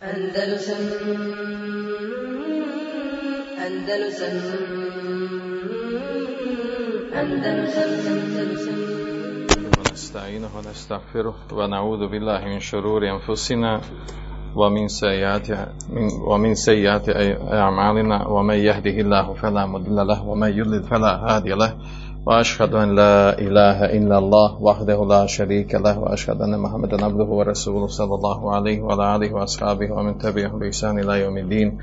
Andalusam Andalusam Andalusam ونستعينه ونستغفره ونعوذ بالله من شرور أنفسنا ومن سيئات من- ومن سيئات أعمالنا ومن يهده الله فلا مضل له ومن يضلل فلا هادي له. وأشهد أن لا إله إلا الله وحده لا شريك له وأشهد أن محمدا عبده ورسوله صلى الله عليه وعلى آله وأصحابه ومن تبعهم بإحسان إلى يوم الدين.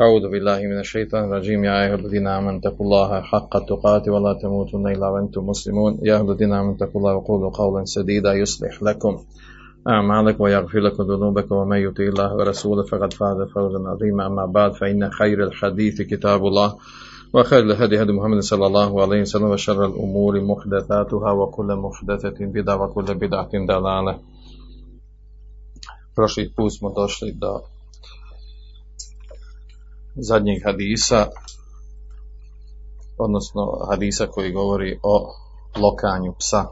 أعوذ بالله من الشيطان الرجيم. يا أيها الذين آمنوا اتقوا الله حق تقاته ولا تموتن إلا وأنتم مسلمون. يا أيها الذين آمنوا اتقوا الله وقولوا قولا سديدا يصلح لكم أعمالكم ويغفر لكم ذنوبكم. ومن يطع الله ورسوله فقد فاز فوزا عظيما. أما بعد فإن خير الحديث كتاب الله. وخير الهدي هدي محمد صلى الله عليه وسلم وشر الأمور محدثاتها وكل محدثة بدعة وكل بدعة ضلالة Prošli put smo došli do zadnjeg hadisa, odnosno hadisa koji govori o lokanju psa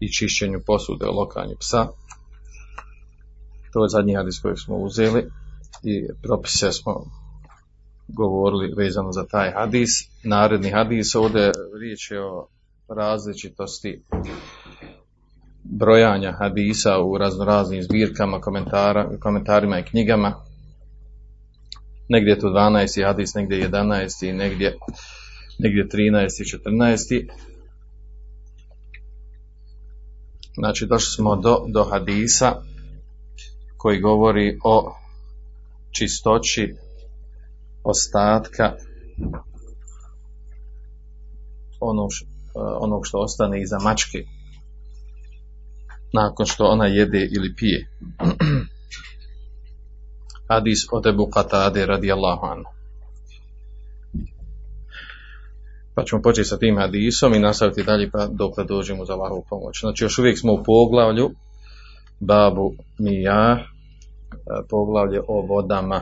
i čišćenju posude o lokanju psa. To je zadnji hadis kojeg smo uzeli i propise smo govorili vezano za taj hadis. Naredni hadis ovdje riječ je o različitosti brojanja hadisa u raznoraznim zbirkama, komentarima i knjigama negdje je to 12. hadis, negdje 11. negdje, negdje 13. i 14. Znači došli smo do, do hadisa koji govori o čistoći ostatka onog, š- onog što ostane iza mačke nakon što ona jede ili pije. Hadis od Ebu Qatade radijallahu anhu. Pa ćemo početi sa tim hadisom i nastaviti dalje pa dok dođemo za Allahovu pomoć. Znači još uvijek smo u poglavlju Babu Mija, poglavlje o vodama.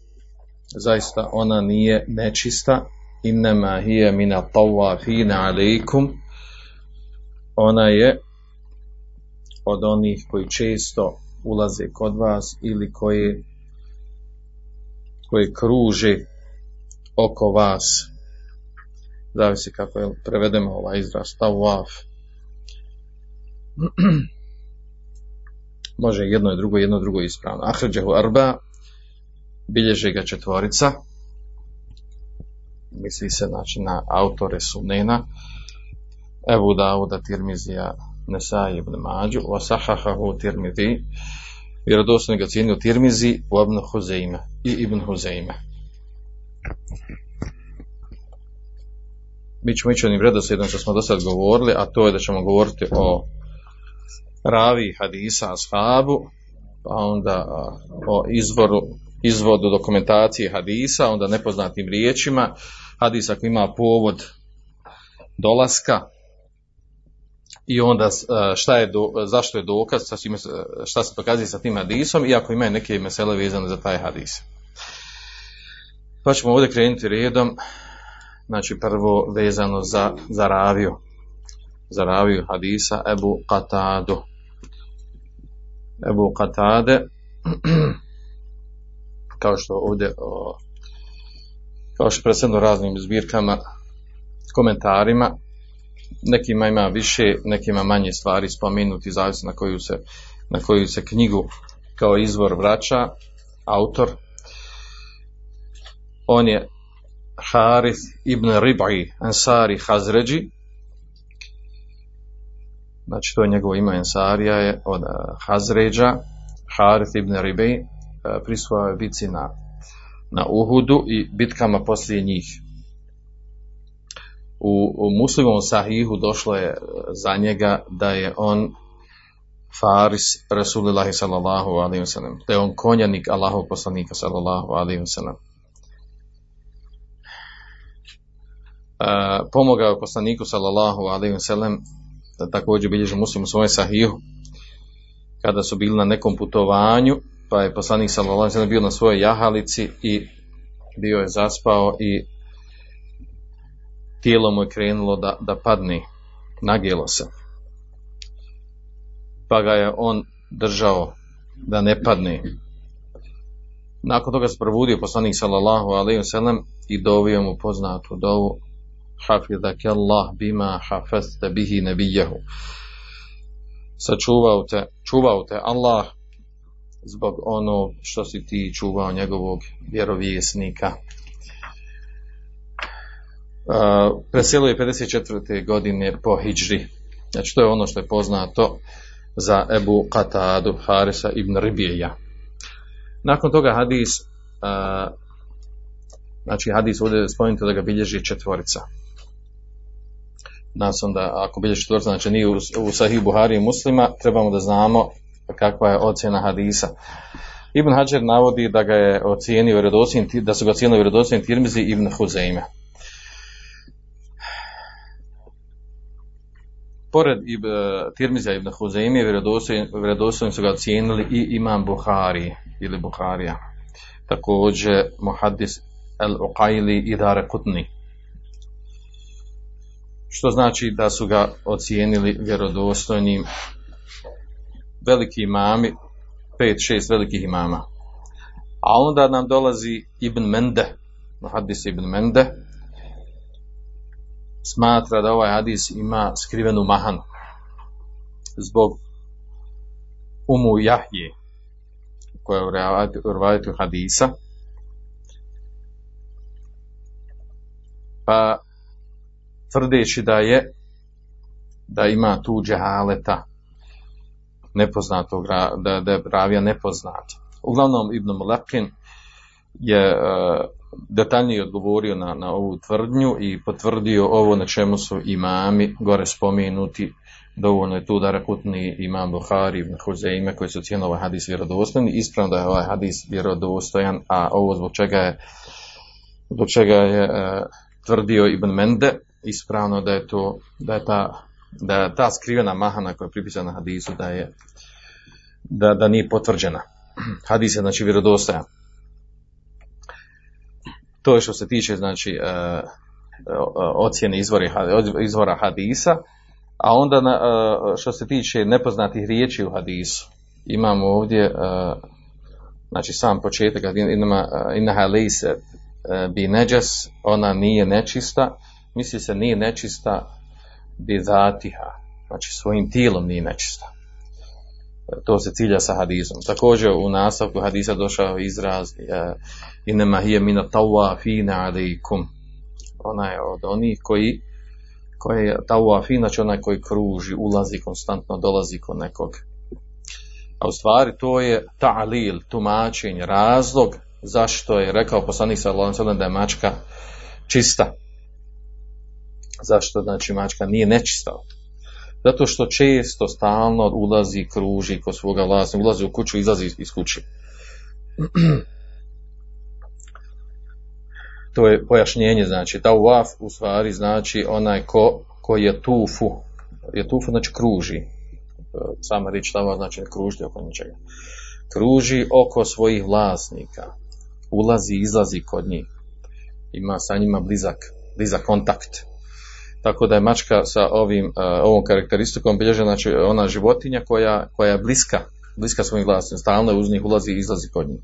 zaista ona nije nečista, innama hije mina tawafina alaikum, ona je od onih koji često ulaze kod vas ili koji koji kruže oko vas. Zavisi kako je prevedemo ovaj izraz, tawaf. Može jedno i drugo, jedno i drugo ispravno. Ahređehu arba, bilježe ga četvorica, misli se znači na autore sunena, Ebu Dauda, Tirmizija, Nesai ibn Mađu, wa sahahahu Tirmizi, vjerodostojno ga cijenio Tirmizi u Ibn Huzeime i Ibn Huzeime. Mi ćemo ići onim redoslijedom što smo do sad govorili, a to je da ćemo govoriti o ravi hadisa ashabu, pa onda o izvoru, izvodu dokumentacije hadisa, onda nepoznatim riječima, hadis ako ima povod dolaska, i onda e, šta je zašto je dokaz, se- šta se pokazuje sa tim hadisom, iako imaju neke mesele vezane za taj hadis. Pa ćemo ovdje krenuti redom, znači prvo vezano za, za raviju, za raviju hadisa Ebu Qatadu. Ebu Qatade, kao što ovdje, o, kao što je predstavljeno raznim zbirkama, komentarima, nekima ima više, nekima manje stvari spomenuti, zavisno na koju se, na koju se knjigu kao izvor vraća, autor. On je Harith ibn Rib'i Ansari Hazređi, znači to je njegovo ime Ansarija je od Hazređa, Harith ibn Rib'i, prisvojao je bici na, na Uhudu i bitkama poslije njih. U, u muslimovom sahihu došlo je za njega da je on Faris Rasulillahi sallallahu alaihi wasallam. Da je on konjanik Allahov poslanika sallallahu alaihi wasallam. Uh, pomogao je poslaniku sallallahu alaihi wasallam također bilježi muslim u svojoj sahihu kada su bili na nekom putovanju pa je poslanik sallallahu wasallam bio na svojoj jahalici i bio je zaspao i tijelo mu je krenulo da, da padne, nagijelo se. Pa ga je on držao da ne padne. Nakon toga se probudio poslanik sallallahu alaihi wasallam i dovio mu poznatu dovu hafidak Allah bima hafazte bihi nebijehu. Sačuvao te, čuvao te Allah zbog ono što si ti čuvao njegovog vjerovjesnika. Uh, preselio je 54. godine po Hidžri. Znači to je ono što je poznato za Ebu Qatadu Harisa ibn Ribijeja. Nakon toga hadis znači hadis ovdje spomenuti da ga bilježi četvorica. Nas onda, ako bilježi četvorica, znači nije u, u Sahih Buhari i muslima, trebamo da znamo kakva je ocjena hadisa. Ibn Hajar navodi da ga je ocijenio vjerodostojnim da su ga ocijenili vjerodostojnim Tirmizi ibn Huzeime. Pored ibn, Tirmiza ibn Huzeime vjerodostojnim su ga ocijenili i imam Buhari ili Buharija. Također Muhaddis al-Uqayli i Dare Kutni. Što znači da su ga ocijenili vjerodostojnim veliki imami, pet, šest velikih imama. A onda nam dolazi Ibn Mende, hadis Ibn Mende, smatra da ovaj hadis ima skrivenu mahanu. Zbog umu Jahje koja je u rvajetu hadisa. Pa tvrdeći da je da ima tu džahaleta nepoznatog, da, da je ravija nepoznat. Uglavnom Ibn Mulakin je uh, detaljnije odgovorio na, na ovu tvrdnju i potvrdio ovo na čemu su imami gore spomenuti dovoljno je tu da rakutni imam Buhari ibn Huzeime koji su cijeli ovaj hadis vjerodostojan ispravno da je ovaj hadis vjerodostojan a ovo zbog čega je zbog čega je uh, tvrdio Ibn Mende ispravno da je to da je ta da ta skrivena mahana koja je pripisana hadisu da je da, da nije potvrđena. Hadis je znači vjerodostojan. To je što se tiče znači uh, ocjene izvori, izvora hadisa, a onda uh, što se tiče nepoznatih riječi u hadisu, imamo ovdje znači sam početak inaha lejse bi neđas, ona nije nečista, misli se nije nečista bi zatiha, znači svojim tijelom nije nečista. To se cilja sa hadisom. Također u nastavku hadisa došao izraz inema hije mina tawafina alaikum. Ona je od onih koji koji je tawafin, znači onaj koji kruži, ulazi konstantno, dolazi kod nekog. A u stvari to je ta'lil, tumačenje, razlog zašto je rekao poslanik sallallahu da je mačka čista. Zašto znači mačka nije nečista? Zato što često stalno ulazi, kruži kod svoga vlasnika, ulazi u kuću, izlazi iz kuće. to je pojašnjenje, znači ta uaf u stvari znači onaj ko, ko je tufu, je tufu znači kruži, sama riječ tava znači kružiti oko ničega. Kruži oko svojih vlasnika, ulazi, izlazi kod njih, ima sa njima blizak, blizak kontakt tako da je mačka sa ovim, uh, ovom karakteristikom bilježena, znači ona životinja koja, koja je bliska, bliska svojim glasima, stalno uz njih ulazi i izlazi kod njih.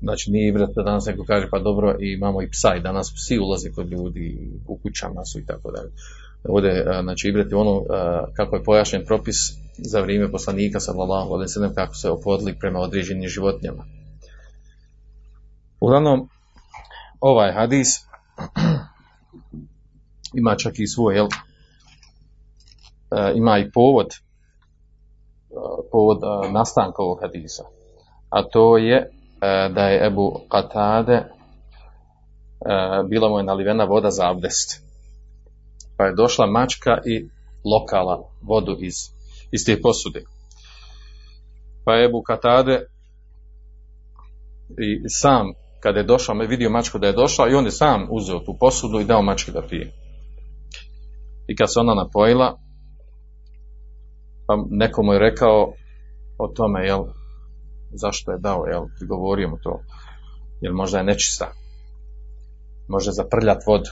Znači nije ibrat da danas neko kaže pa dobro imamo i psa i danas psi ulaze kod ljudi u kućama su i tako dalje. Ovdje, uh, znači ibrat je ono uh, kako je pojašnjen propis za vrijeme poslanika sallallahu alejhi ve sellem kako se opodli prema određenim životinjama. Uglavnom ovaj hadis ima čak i svoj, jel? E, ima i povod, e, povod e, nastanka ovog hadisa. A to je da je Ebu Katade bila mu je nalivena voda za abdest. Pa je došla mačka i lokala vodu iz, iz te posude. Pa je Ebu Katade i sam kada je došao, vidio mačku da je došla i on je sam uzeo tu posudu i dao mački da pije. I kad se ona napojila, pa neko mu je rekao o tome, jel, zašto je dao, jel, prigovorio mu to, jer možda je nečista, može zaprljat vodu,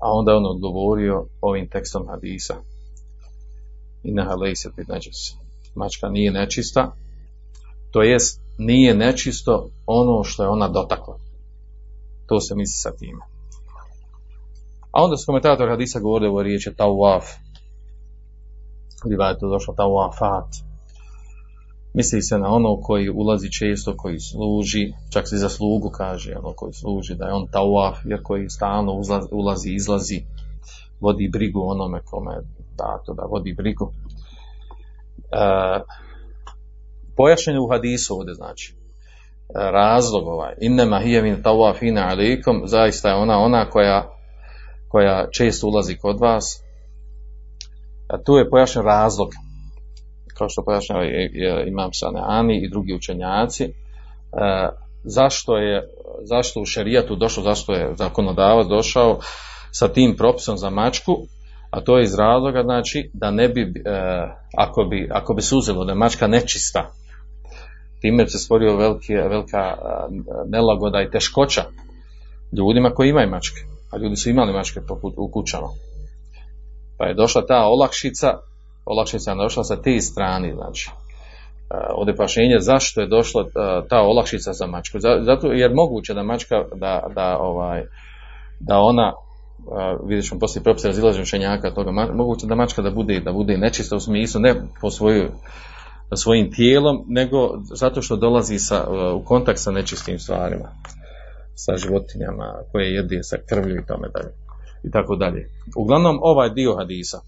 a onda je on odgovorio ovim tekstom hadisa. I ne se Mačka nije nečista, to jest nije nečisto ono što je ona dotakla. To se misli sa time. A onda su komentator hadisa govore o riječi tawaf. je to došlo tawafat. Misli se na ono koji ulazi često, koji služi, čak se za slugu kaže, ono koji služi, da je on tawaf, jer koji stalno ulazi, izlazi, vodi brigu onome kome dato da vodi brigu. E, pojašnjenje u hadisu ovdje znači razlog ovaj innema hiya min tawafina alaikum zaista je ona ona koja koja često ulazi kod vas. A tu je pojašnjen razlog kao što pojašnjava imam Ani i drugi učenjaci e, zašto je zašto u šerijatu došlo zašto je zakonodavac došao sa tim propisom za mačku a to je iz razloga znači da ne bi e, ako bi ako bi se uzelo da je mačka nečista time se stvorio velike, velika nelagoda i teškoća ljudima koji imaju mačke, a ljudi su imali mačke u kućama. Pa je došla ta olakšica, olakšica je došla sa te strane, znači, ovdje pašenje zašto je došla ta olakšica za mačku. Zato jer moguće da mačka, da, da, ovaj, da ona vidjet ćemo poslije propisa razilaženja učenjaka toga, moguće da mačka da bude, da bude nečista u smislu, ne po svojoj svojim tijelom, nego zato što dolazi sa, u kontakt sa nečistim stvarima, sa životinjama koje jede sa krvlju i tome dalje. I tako dalje. Uglavnom, ovaj dio hadisa,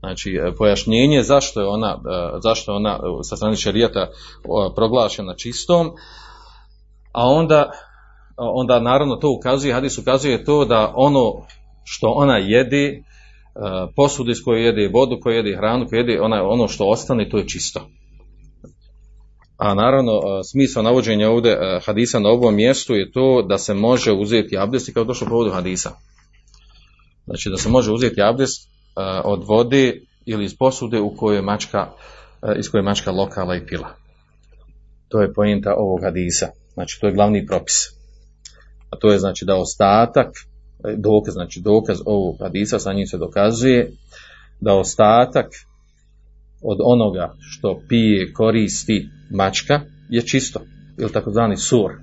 znači pojašnjenje zašto je ona, zašto je ona sa strane šarijata proglašena čistom, a onda, onda naravno to ukazuje, hadis ukazuje to da ono što ona jede, E, posudu iz koje jede vodu, koje jede hranu, koje jede ona, ono što ostane, to je čisto. A naravno, e, smisao navođenja ovdje e, hadisa na ovom mjestu je to da se može uzeti abdest i kao došlo povodu hadisa. Znači da se može uzeti abdest od vode ili iz posude u kojoj mačka, iz koje je mačka lokala i pila. To je pojenta ovog hadisa. Znači to je glavni propis. A to je znači da ostatak dokaz, znači dokaz ovog hadisa, sa njim se dokazuje da ostatak od onoga što pije, koristi mačka je čisto, ili takozvani sur. E,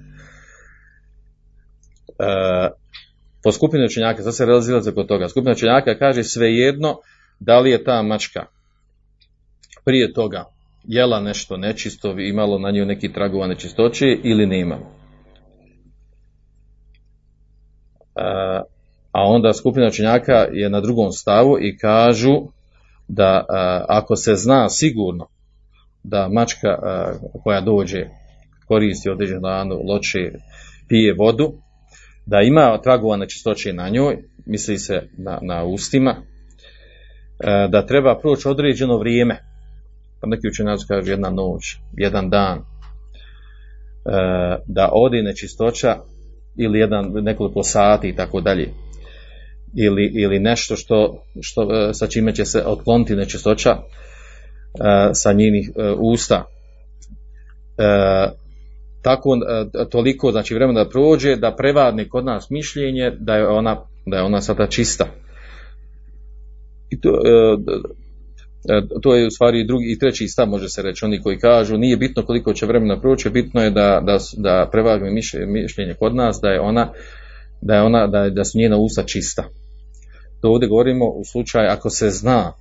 po skupini učenjaka, sad se realizilaze kod toga, skupina učenjaka kaže svejedno da li je ta mačka prije toga jela nešto nečisto, imalo na nju neki tragova nečistoće ili ne imalo. a onda skupina učenjaka je na drugom stavu i kažu da ako se zna sigurno da mačka koja dođe koristi određenu lanu, loče, pije vodu, da ima tragova nečistoće na njoj, misli se na, na ustima, da treba proći određeno vrijeme, pa neki učenjaci kažu jedna noć, jedan dan, da odi nečistoća ili jedan, nekoliko sati i tako dalje. Ili, ili nešto što, što, sa čime će se otkloniti nečistoća sa njenih e, usta. Tako toliko znači vremena da prođe da prevadni kod nas mišljenje da je ona, da je ona sada čista. I to, to je u stvari drugi i treći stav može se reći. Oni koji kažu nije bitno koliko će vremena proći, bitno je da, da, da prevagni mišljenje kod nas da je ona da je ona da, da su njena usta čista. To ovdje govorimo u slučaju ako se zna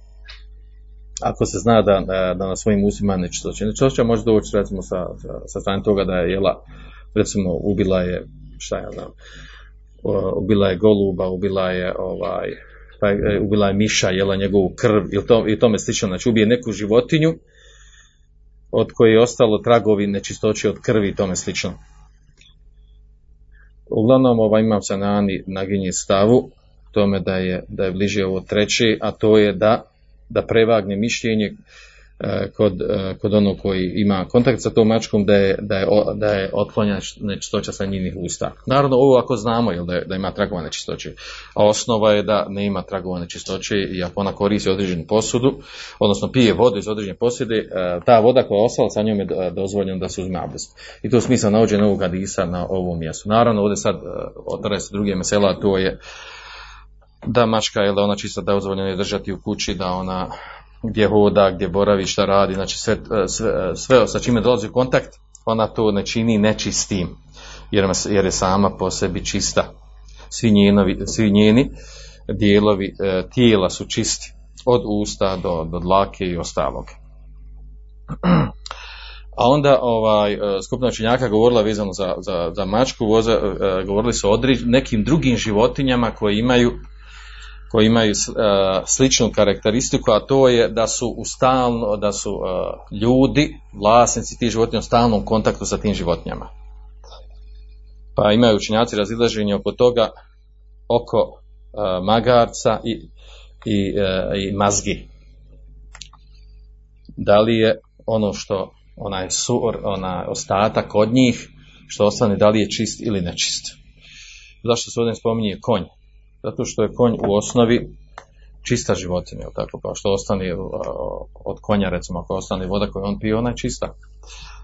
ako se zna da, da, na svojim usima nečistoće. Nečistoća može doći recimo sa, sa, strane toga da je jela, recimo ubila je, šta ja znam, ubila je goluba, ubila je ovaj, pa je, ubila je miša, jela njegovu krv i, to, i tome slično. Znači ubije neku životinju od koje je ostalo tragovi nečistoće od krvi i tome slično. Uglavnom ovaj imam se na naginje stavu tome da je, da je bliže ovo treće, a to je da da prevagne mišljenje E, kod, e, kod onog koji ima kontakt sa tom mačkom da je, da je, da je otklonjena nečistoća sa njenih usta. Naravno ovo ako znamo jel, da, je, da ima tragova nečistoće, a osnova je da ne ima tragova nečistoće i ako ona koristi određenu posudu, odnosno pije vodu iz određene posude, e, ta voda koja je ostala sa njom je dozvoljeno da se uzme abdest. I to je smisla navođenja ovog hadisa na ovom mjestu. Naravno ovdje sad otvara se druge mesela, to je da mačka, da ona čista da je dozvoljeno je držati u kući, da ona gdje hoda, gdje boravi, šta radi, znači sve, sve, sve sa čime dolazi u kontakt, ona to ne čini nečistim, jer, jer je sama po sebi čista. Svi, njenovi, svi njeni dijelovi e, tijela su čisti, od usta do, do dlake i ostalog. A onda ovaj, e, skupna učenjaka govorila vezano za, za, za mačku, voza, e, govorili su o nekim drugim životinjama koje imaju koji imaju uh, sličnu karakteristiku, a to je da su u stalno, da su uh, ljudi, vlasnici tih životinja u stalnom kontaktu sa tim životinjama. Pa imaju učinjaci razilaženje oko toga, oko uh, magarca i, i, i mazgi. Da li je ono što onaj sur, onaj ostatak od njih, što ostane, da li je čist ili nečist. Zašto se ovdje spominje konj? Zato što je konj u osnovi čista životinja, tako pa što ostane od konja recimo ako ostane voda koju on pije, ona je čista.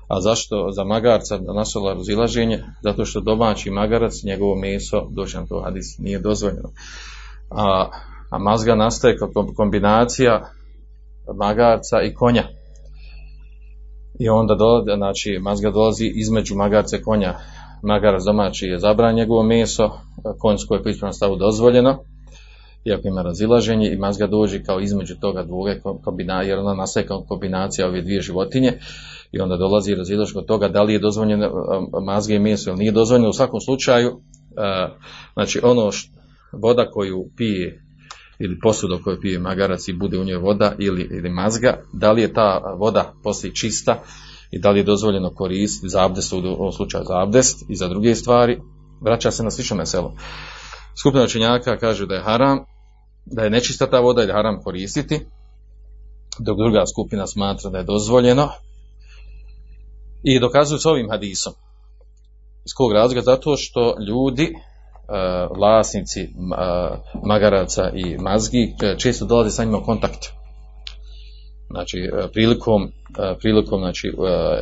A zašto za magarca nasala razilaženje? Zato što domaći magarac, njegovo meso, doći to hadis, nije dozvoljeno. A, a mazga nastaje kao kombinacija magarca i konja. I onda dolazi, znači mazga dolazi između magarca i konja magarac domaći je zabran njegovo meso, konjsko je ispravnom stavu dozvoljeno, iako ima razilaženje i mazga dođe kao između toga dvoje kombinacije, jer ona nastaje kao kombinacija ove dvije životinje i onda dolazi razilaženje od toga da li je dozvoljeno mazga i meso ili nije dozvoljeno. U svakom slučaju, znači ono voda koju pije ili posuda koju pije magarac i bude u njoj voda ili, ili mazga, da li je ta voda poslije čista i da li je dozvoljeno koristiti za abdest, u ovom slučaju za abdest i za druge stvari, vraća se na slično meselo. Skupina učenjaka kaže da je haram, da je nečista ta voda i da je haram koristiti, dok druga skupina smatra da je dozvoljeno i dokazuju s ovim hadisom. Iz kog razloga? Zato što ljudi, e, vlasnici e, magaraca i mazgi e, često dolaze sa njima u kontakt. Znači, prilikom prilikom znači, e,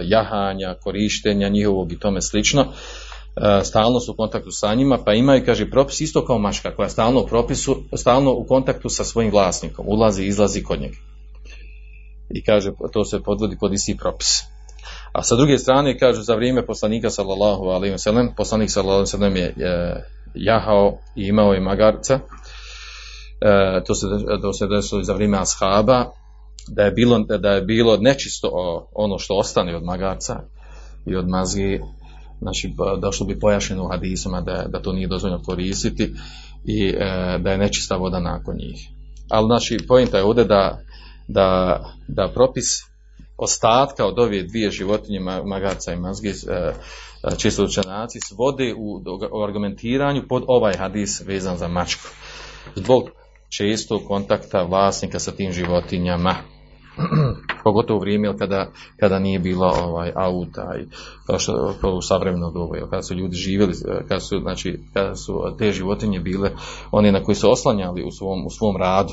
jahanja, korištenja njihovog i tome slično, e, stalno su u kontaktu sa njima, pa imaju, kaže, propis isto kao maška, koja stalno u, propisu, stalno u kontaktu sa svojim vlasnikom, ulazi i izlazi kod njega. I kaže, to se podvodi pod isti propis. A sa druge strane, kaže, za vrijeme poslanika, sallallahu alaihi wa poslanik, sallallahu alaihi je jahao i imao je magarca, to se, to se desilo za vrijeme ashaba, da je bilo, da je bilo nečisto ono što ostane od magarca i od mazgi, znači došlo bi pojašnjeno u hadisama da, da to nije dozvoljeno koristiti i e, da je nečista voda nakon njih. Ali znači pojenta je ovdje da, da, da propis ostatka od ove dvije životinje magarca i mazgi e, čisto učenaci vode u, u argumentiranju pod ovaj hadis vezan za mačku. Zbog čestog kontakta vlasnika sa tim životinjama. pogotovo u vrijeme kada, kada nije bilo ovaj auta i kao što u savremeno dobu, kada su ljudi živjeli, kada su, znači, kada su te životinje bile one na koji su oslanjali u svom, u svom radu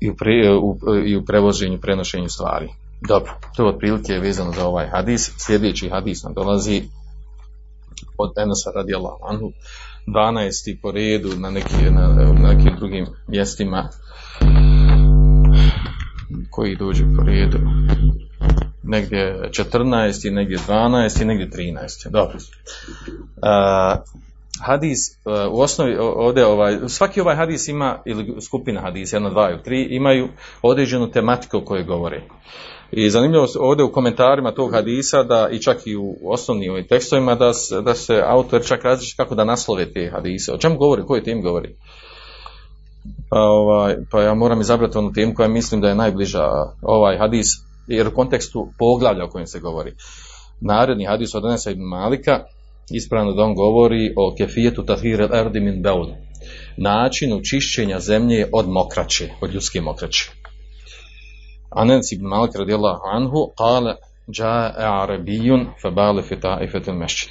i u, pre, u, i u prevoženju, prenošenju stvari. Dobro, to je otprilike vezano za ovaj hadis. Sljedeći hadis nam dolazi od Enasa radijallahu anhu, 12. po redu na, neki, na, na nekim drugim mjestima koji dođe po redu. Negdje 14, negdje 12 i negdje 13. Dobro. Uh, hadis, uh, u osnovi ovdje ovaj, svaki ovaj hadis ima, ili skupina hadis, jedna, dva ili tri, imaju određenu tematiku o kojoj govore. I zanimljivo ovdje u komentarima tog hadisa da i čak i u osnovnim ovim tekstovima da, da se autor čak različi kako da naslove te hadise. O čemu govori, koji tim govori? pa, ovaj, pa ja moram izabrati onu temu koja mislim da je najbliža ovaj hadis, jer u kontekstu poglavlja o kojem se govori. Naredni hadis od Anasa ibn Malika, ispravno da on govori o kefijetu tahir el erdi min beul, načinu čišćenja zemlje od mokraće, od ljudske mokraće. Anas ibn Malik radijallahu anhu kale جاء عربي فبال في طائفة المسجد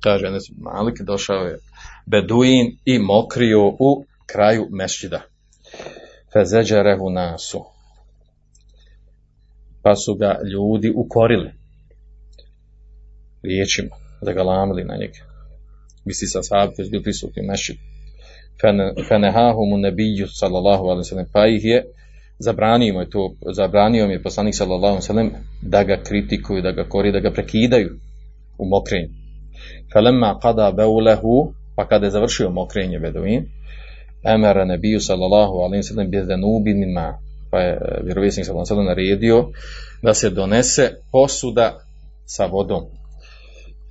kaže Anas ibn Malik, došao je Beduin i mokrio u kraju mešćida. Fezeđarehu nasu. Pa su ga ljudi ukorili riječima, da ga lamili na njega. Misli sa sahabi koji su bili prisutni u mešćidu. Fenehahu mu nebiju sallallahu alaihi sallam, pa ih je zabranio mu je to, zabranio mi je poslanik sallallahu alaihi sallam da ga kritikuju, da ga kori, da ga prekidaju u mokrenju. Felemma kada beulehu, pa kada je završio mokrenje beduin, emera nebiju sallallahu alaihi sallam bi denubin min ma, pa je vjerovjesnik sallallahu alaihi naredio da se donese posuda sa vodom.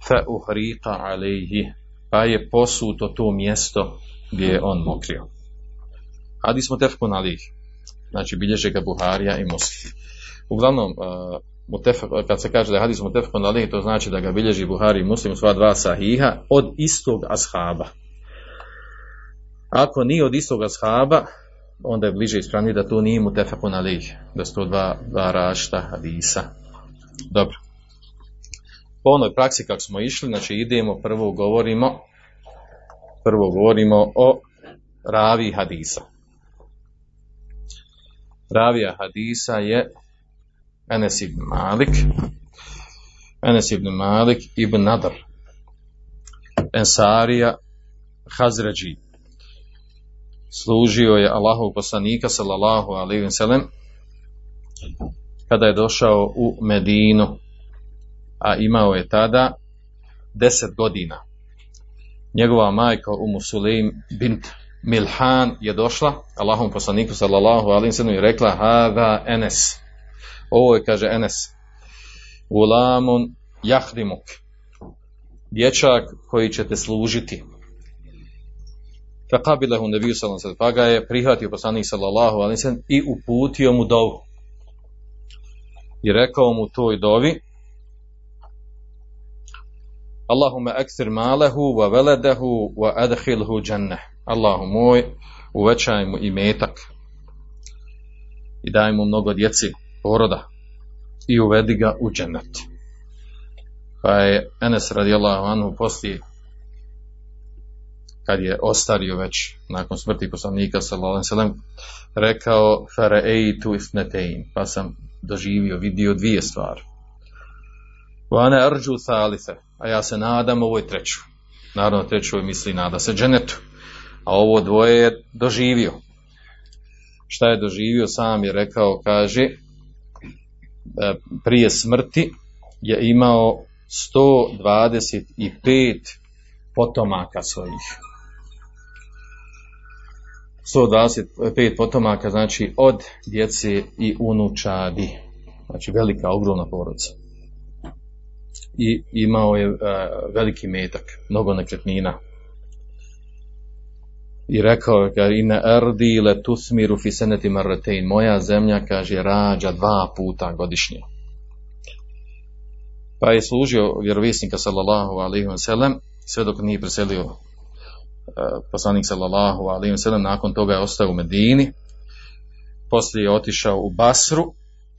Fe uhrika alaihi, pa je posuto to mjesto gdje je on mokrio. Hadis mu tefkun alihi znači bilježe ga Buharija i Muslim. Uglavnom, uh, kad se kaže da je hadis mutefekun alihi, to znači da ga bilježi Buhari i Muslim sva dva sahiha od istog ashaba. Ako nije od istog ashaba, onda je bliže ispravni da to nije mutefekun alihi, da su to dva, dva rašta hadisa. Dobro. Po onoj praksi kako smo išli, znači idemo, prvo govorimo prvo govorimo o ravi hadisa ravija hadisa je Enes ibn Malik, Enes ibn Malik ibn Nadar, Ensarija Hazređi. Služio je Allahov poslanika sallallahu alaihi sallam kada je došao u Medinu, a imao je tada deset godina. Njegova majka Umu Suleim bint Milhan je došla, Allahom poslaniku sallallahu alaihi sallam i rekla Hada Enes. Ovo je, kaže Enes. Gulamun jahdimuk. Dječak koji će te služiti. Fakabilehu nebiju sallallahu alaihi Pa ga je prihvatio poslanik sallallahu alaihi sallam i uputio mu dovu. I rekao mu toj dovi Allahumma akthir malehu wa veledehu wa adkhilhu džanneh. Allahu moj, uvećaj mu i metak i daj mu mnogo djeci, poroda i uvedi ga u džennet. Pa je Enes radijallahu anhu poslije kad je ostario već nakon smrti poslanika sallallahu rekao faraitu isnetein pa sam doživio vidio dvije stvari wa ana arju a ja se nadam ovoj treću naravno trećoj misli nada se dženetu a ovo dvoje je doživio. Šta je doživio, sam je rekao, kaže, prije smrti je imao 125 potomaka svojih. 125 potomaka, znači od djece i unučadi. Znači velika, ogromna porodica. I imao je uh, veliki metak, mnogo nekretnina, i rekao je ina erdi le tusmiru fi seneti marratein moja zemlja kaže rađa dva puta godišnje. Pa je služio vjerovjesnika sallallahu alaihi wa sallam sve dok nije preselio uh, poslanik sallallahu alaihi wa sallam nakon toga je ostao u Medini. Poslije je otišao u Basru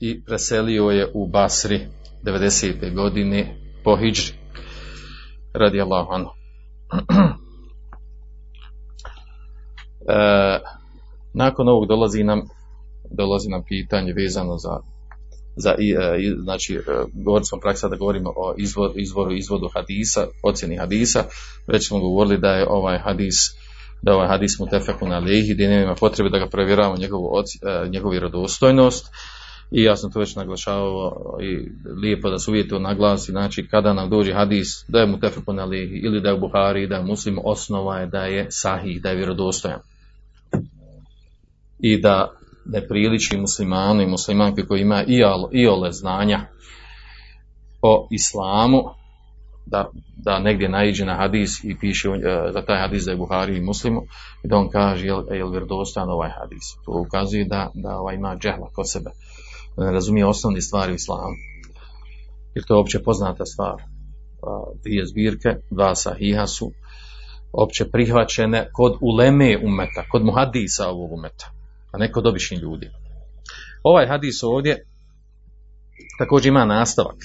i preselio je u Basri 90. godine po Hidžri radi Allahu anhu E, nakon ovog dolazi nam, dolazi nam pitanje vezano za, za e, znači, e, govorili smo praksa da govorimo o izvor, izvoru izvodu hadisa, ocjeni hadisa, već smo govorili da je ovaj hadis da ovaj hadis mu tefekun alihi, da nema potrebe da ga provjeravamo njegovu, e, njegovu vjerodostojnost. I ja sam to već naglašavao i lijepo da se uvijek to naglasi, znači kada nam dođe hadis da je mu tefekun alihi ili da je u Buhari, da je muslim, osnova je da je sahih, da je vjerodostojan i da ne priliči muslimanu i muslimanke koji ima i, ole znanja o islamu da, da negdje naiđe na hadis i piše uh, za taj hadis da je Buhari i muslimu i da on kaže jel, jel vjerodostan ovaj hadis. To ukazuje da, da ovaj ima džehla kod sebe. Ne razumije osnovne stvari u islamu. Jer to je opće poznata stvar. Dvije zbirke, dva sahiha su opće prihvaćene kod uleme umeta, kod muhadisa ovog umeta a ne kod običnih ljudi. Ovaj hadis ovdje također ima nastavak,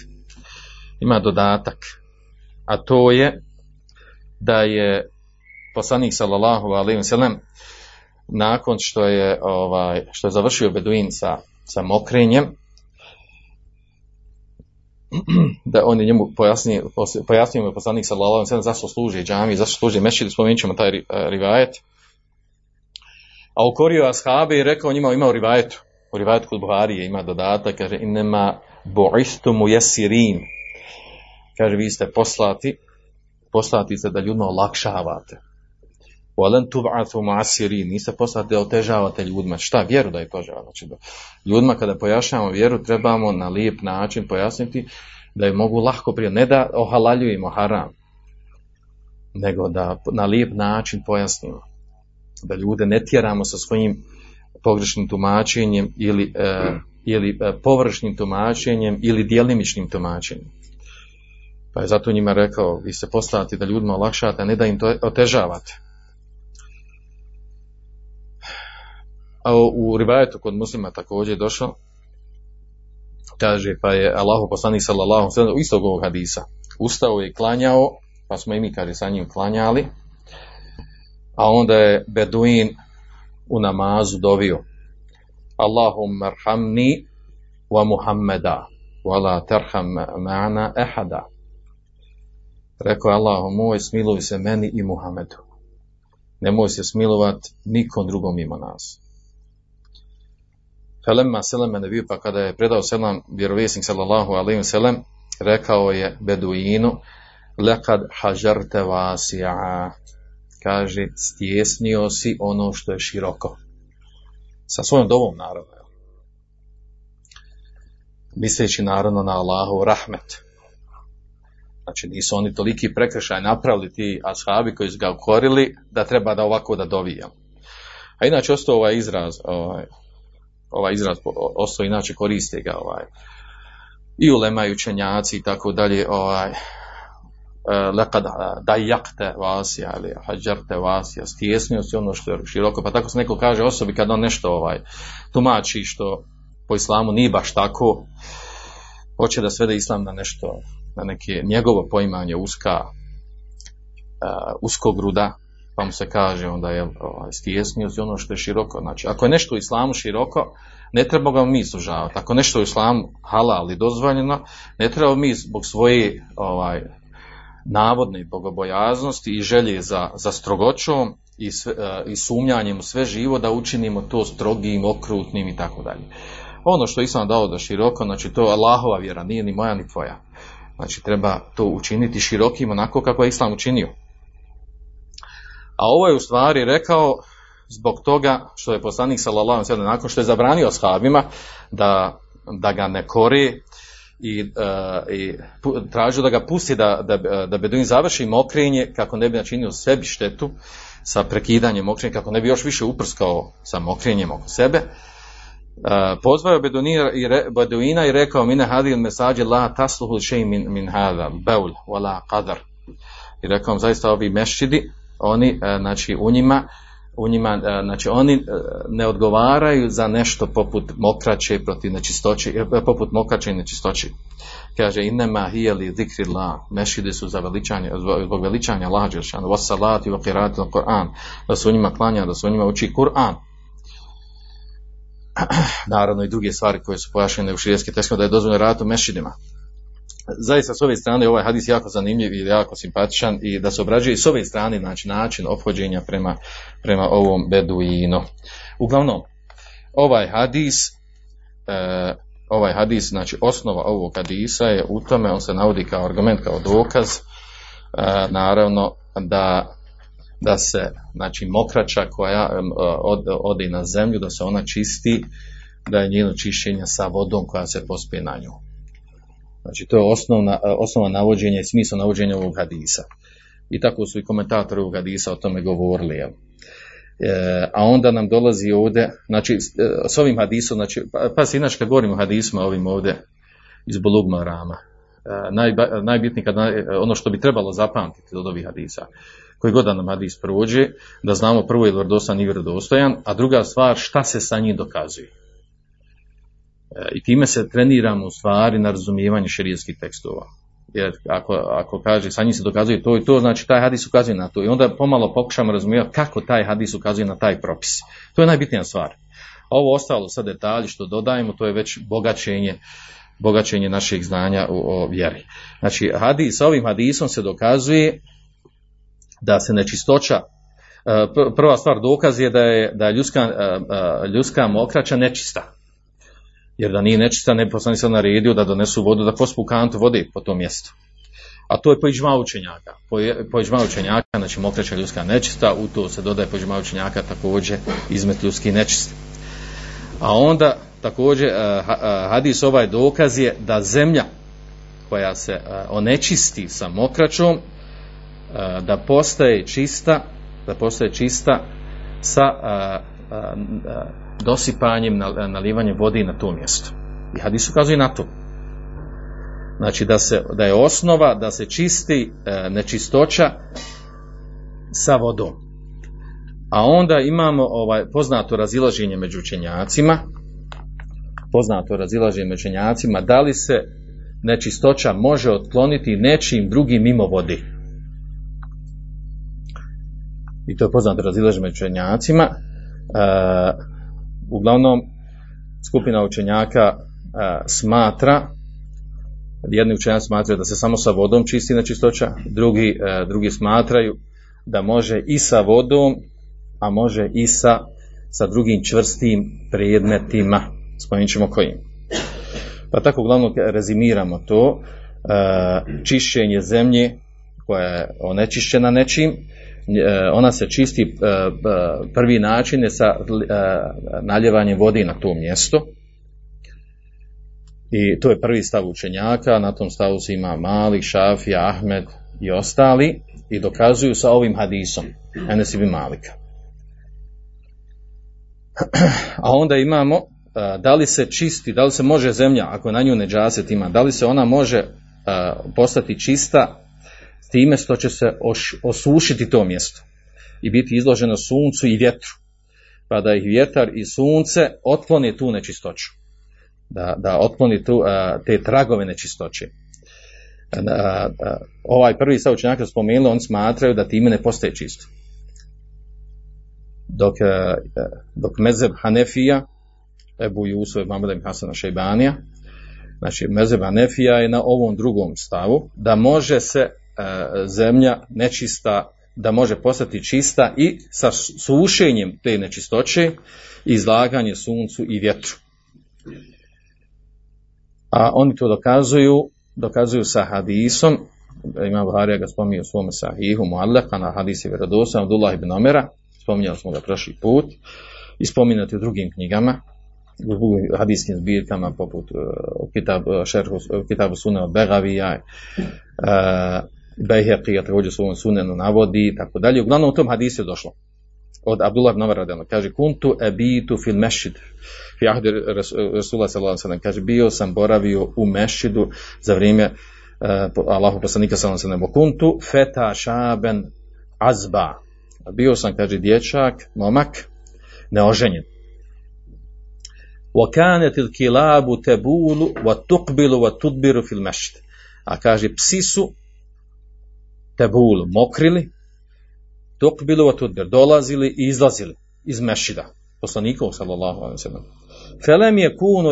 ima dodatak, a to je da je poslanik sallallahu alejhi ve sellem nakon što je ovaj što je završio beduin sa, sa mokrenjem da on je njemu pojasnio, pojasnio mu je poslanik sallallahu alejhi ve sellem zašto služi džami, zašto služi mešćid, spomenut ćemo taj ri- rivajet. A ukorio ashabe i rekao njima ima u rivajetu, u rivajetu kod Buharije ima dodatak, kaže inema bu'istu mujesirin. Kaže vi ste poslati, poslati ste da ljudima olakšavate. Walen tub'athu mu'assirin, niste poslati da otežavate ljudima. Šta? Vjeru da ih požava. Znači, da ljudima kada pojašnjavamo vjeru trebamo na lijep način pojasniti da je mogu lahko prije, ne da ohalaljujemo haram, nego da na lijep način pojasnimo. Da ljude ne tjeramo sa svojim pogrešnim tumačenjem ili, e, ili e, površnim tumačenjem ili djelimičnim tumačenjem. Pa je zato njima rekao, vi ste poslati da ljudima olakšate, a ne da im to otežavate. A u, rivajetu kod muslima također je došlo, kaže, pa je Allahu poslanik sallallahu sellem istog ovog hadisa, ustao je i klanjao, pa smo i mi, kaže, sa njim klanjali, a onda je Beduin u namazu dovio, Allahumma arhamni wa Muhammeda, wa la terham ma'ana ehada. Rekao je Allahu moj, smiluj se meni i Muhammedu. Nemoj se smilovat nikom drugom mimo nas. Felemma seleme nebiju, pa kada je predao selam vjerovjesnik sallallahu alaihi sallam, rekao je Beduinu, lekad hažarte vasija, kaže, stjesnio si ono što je široko. Sa svojom dovom naravno. Misleći naravno na Allahu rahmet. Znači nisu oni toliki prekršaj napravili ti ashabi koji su ga ukorili da treba da ovako da dovijam. A inače ostao ovaj izraz, ovaj, ovaj izraz ostao inače koriste ga ovaj, i ulema i učenjaci i tako dalje ovaj, lekad da jakte vasija ili hađarte vasija, stjesnio si ono što je široko, pa tako se neko kaže osobi kad on nešto ovaj, tumači što po islamu nije baš tako, hoće da svede islam na nešto, na neke njegovo poimanje uska, uh, uskog gruda, pa mu se kaže onda je ovaj, stjesnio si ono što je široko. Znači, ako je nešto u islamu široko, ne treba ga mi sužavati. Ako nešto u islamu halal i dozvoljeno, ne treba mi zbog svoje ovaj, navodne bogobojaznosti i želje za, za strogoćom i, sve, e, i sumnjanjem u sve živo da učinimo to strogim, okrutnim i tako dalje. Ono što Islam dao da široko, znači to je Allahova vjera, nije ni moja ni tvoja. Znači treba to učiniti širokim onako kako je Islam učinio. A ovo je u stvari rekao zbog toga što je poslanik sallallahu nakon što je zabranio ashabima da, da ga ne kore i, uh, i tražio da ga pusti da, da, da Beduin završi mokrenje kako ne bi načinio sebi štetu sa prekidanjem mokrenja, kako ne bi još više uprskao sa mokrenjem oko sebe. Uh, pozvao je i, Beduina i rekao mine hadil mesađe la tasluhu šej min, min hada, beul, wala qadar. I rekao zaista ovi mešćidi, oni, uh, znači u njima, u njima, uh, znači oni uh, ne odgovaraju za nešto poput mokraće protiv nečistoće, eh, poput mokraće i nečistoće. Kaže, innema hijeli zikri la, mešide su za veličanje, zbog veličanja Allaha Đelšanu, was salati Kur'an, da se u njima klanja, da se u njima uči Kur'an. Naravno i druge stvari koje su pojašnjene u širijskim tekstima da je dozvoljeno raditi u mešidima. Zaista s ove strane ovaj hadis jako zanimljiv i jako simpatičan i da se obrađuje s ove strane znači način ophođenja prema, prema ovom beduinu. Uglavnom, ovaj hadis e, ovaj hadis, znači osnova ovog hadisa je u tome, on se navodi kao argument, kao dokaz, e, naravno da da se, znači mokrača koja em, od, ode na zemlju, da se ona čisti, da je njeno čišćenje sa vodom koja se pospije na nju. Znači to je osnovna, osnova navođenja i smisla navođenja ovog hadisa. I tako su i komentatori ovog hadisa o tome govorili. Jel? E, a onda nam dolazi ovdje, znači s, e, ovim hadisom, znači, pa, se inače kad govorimo o hadisima ovim ovdje iz Bulugma Rama, e, najba, najbitnije kad, naj, ono što bi trebalo zapamtiti od ovih hadisa, koji god nam hadis prođe, da znamo prvo je li vjerodostan i vjerodostojan, a druga stvar šta se sa njim dokazuje. I time se treniramo u stvari na razumijevanje širijskih tekstova. Jer ako, ako kaže sa njim se dokazuje to i to, znači taj hadis ukazuje na to. I onda pomalo pokušamo razumijevati kako taj hadis ukazuje na taj propis. To je najbitnija stvar. Ovo ostalo sad detalji što dodajemo, to je već bogaćenje bogaćenje naših znanja o, o vjeri. Znači, hadis, sa ovim hadisom se dokazuje da se nečistoća e, prva stvar dokaz je da je, da je ljudska, e, e, ljudska mokraća nečista. Jer da nije nečista, ne poslani se naredio da donesu vodu, da pospu kantu vode po tom mjestu. A to je po iđma učenjaka. Po, po iđma učenjaka, znači mokraća ljudska nečista, u to se dodaje po iđma učenjaka također izmet ljudski nečisti. A onda također hadis ovaj dokaz je da zemlja koja se onečisti sa mokraćom da postaje čista da postaje čista sa dosipanjem nalivanjem vode na to mjesto. I hadis ukazuje na to. Znači da, se, da je osnova da se čisti nečistoća sa vodom. A onda imamo ovaj poznato razilaženje među učenjacima. Poznato razilaženje među učenjacima. Da li se nečistoća može otkloniti nečim drugim mimo vodi i to je poznato razilaženje među učenjacima. E, uglavnom, skupina učenjaka e, smatra, jedni učenjaci smatraju da se samo sa vodom čisti nečistoća, drugi, e, drugi smatraju da može i sa vodom, a može i sa, sa drugim čvrstim predmetima. Spomenut ćemo kojim. Pa tako uglavnom rezimiramo to. E, čišćenje zemlje koja je onečišćena nečim, ona se čisti e, prvi način je sa e, naljevanjem vode na to mjesto. I to je prvi stav učenjaka na tom stavu se ima Malik, Šafi, Ahmed i ostali i dokazuju sa ovim hadisom Enes ibn Malika. A onda imamo da li se čisti, da li se može zemlja ako na nju neđaset ima, da li se ona može postati čista time što će se osušiti to mjesto i biti izloženo suncu i vjetru. Pa da ih vjetar i sunce otkloni tu nečistoću. Da, da otkloni tu, te tragove nečistoće. ovaj prvi stav učenjaka spomenuli, oni smatraju da time ne postaje čisto. Dok, dok mezeb Hanefija, Ebu Jusuf, Mamada Hasana Šejbanija, znači mezeb Hanefija je na ovom drugom stavu, da može se zemlja nečista da može postati čista i sa sušenjem te nečistoće izlaganje suncu i vjetru. A oni to dokazuju, dokazuju sa hadisom, ima Buharija ga spominje u svome sahihu, muallaka na hadisi vjerodosan, Abdullah ibn Omera, spominjali smo ga prošli put, i spominjati u drugim knjigama, u hadijskim zbirkama poput uh, kitab, uh, šerhu, uh, kitabu Begavija, uh, Bejheqi je također u svom sunenu navodi i tako dalje. Uglavnom u tom hadisu je došlo. Od Abdullah ibn Umar kaže kuntu ebitu fil mešid fi ahdi Rasulullah sallallahu alejhi kaže bio sam boravio u mešidu za vrijeme uh, Allahu poslanika sallallahu ve kuntu feta shaben azba. Bio sam kaže dječak momak neoženjen. Tabulu wa tuqbilu wa tudbiru fil mešid a kaže psi su tebul mokrili, dok bilo tudber dolazili i izlazili iz mešida, poslanikov sallallahu alaihi sallam. Felem je kuno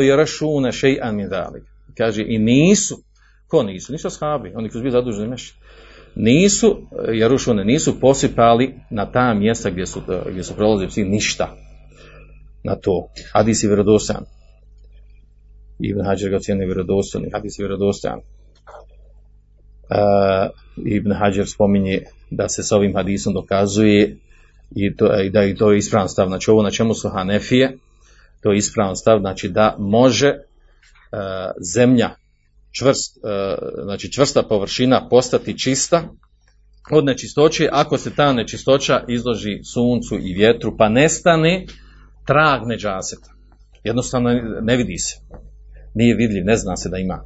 še'an min dalik. Kaže, i nisu, ko nisu? Nisu ashabi, oni koji su bili zaduženi mešid. Nisu, Jarušune, nisu posipali na ta mjesta gdje su, gdje su prolazili psi ništa na to. Hadis je vjerodostan. Ibn Hađar ga cijeni vjerodostan, hadis je vjerodostan. Uh, Ibn Hajar spominje da se s ovim hadisom dokazuje i, to, i da je to ispravan stav. Znači ovo na čemu su Hanefije, to je ispravan stav, znači da može uh, zemlja čvrst, znači čvrsta površina postati čista od nečistoće ako se ta nečistoća izloži suncu i vjetru pa nestane trag neđaseta. Jednostavno ne vidi se. Nije vidljiv, ne zna se da ima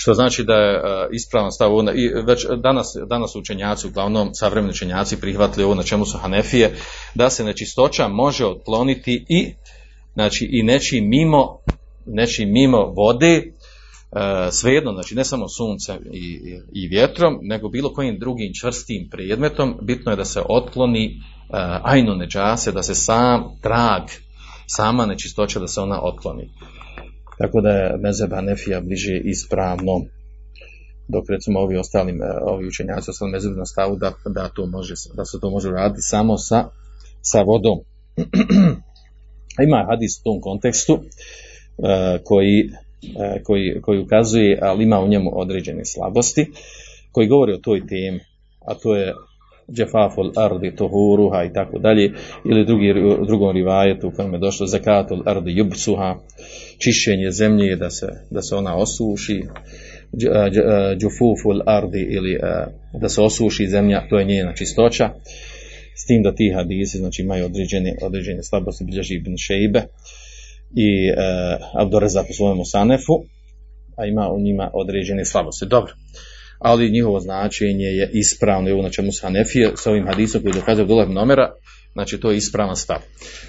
što znači da je uh, ispravan stav ovo, i već danas, danas učenjaci, uglavnom savremeni učenjaci prihvatili ovo na čemu su Hanefije, da se nečistoća može otkloniti i znači i neći mimo nečim mimo vode, e, svejedno, znači ne samo suncem i, i, vjetrom, nego bilo kojim drugim čvrstim predmetom, bitno je da se otkloni e, ajnu neđase, da se sam trag, sama nečistoća, da se ona otkloni. Tako da je mezeba nefija bliže ispravno dok recimo ovi ostali e, ovi učenjaci ostali mezebi na stavu da, da, to može, da se to može raditi samo sa, sa vodom. Ima hadis u tom kontekstu e, koji, e, koji, koji ukazuje, ali ima u njemu određene slabosti, koji govori o toj temi, a to je džefaful ardi tohuruha i tako dalje, ili drugi, drugom rivajetu u kojem je došlo zakatul ardi jubsuha, čišćenje zemlje da se, da se ona osuši, džufuful ardi ili da se osuši zemlja, to je njena čistoća, s tim da ti hadisi znači, imaju određene, određene slabosti, bilježi ibn Šejbe i uh, Abdoreza po svojemu Sanefu, a ima u njima određene slabosti. Dobro, ali njihovo značenje je ispravno i ovo na čemu se Hanefije s ovim hadisom koji dokazuje Abdullah Nomera, Znači to je ispravan stav.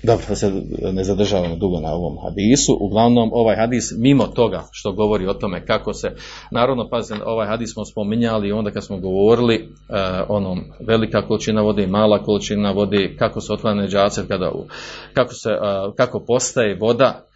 Dobro, da se ne zadržavamo dugo na ovom hadisu. Uglavnom ovaj hadis mimo toga što govori o tome kako se, naravno pazite, ovaj hadis smo spominjali onda kad smo govorili uh, onom velika količina vode i mala količina vode, kako se otklane džace, kada, kako, se, uh, kako postaje voda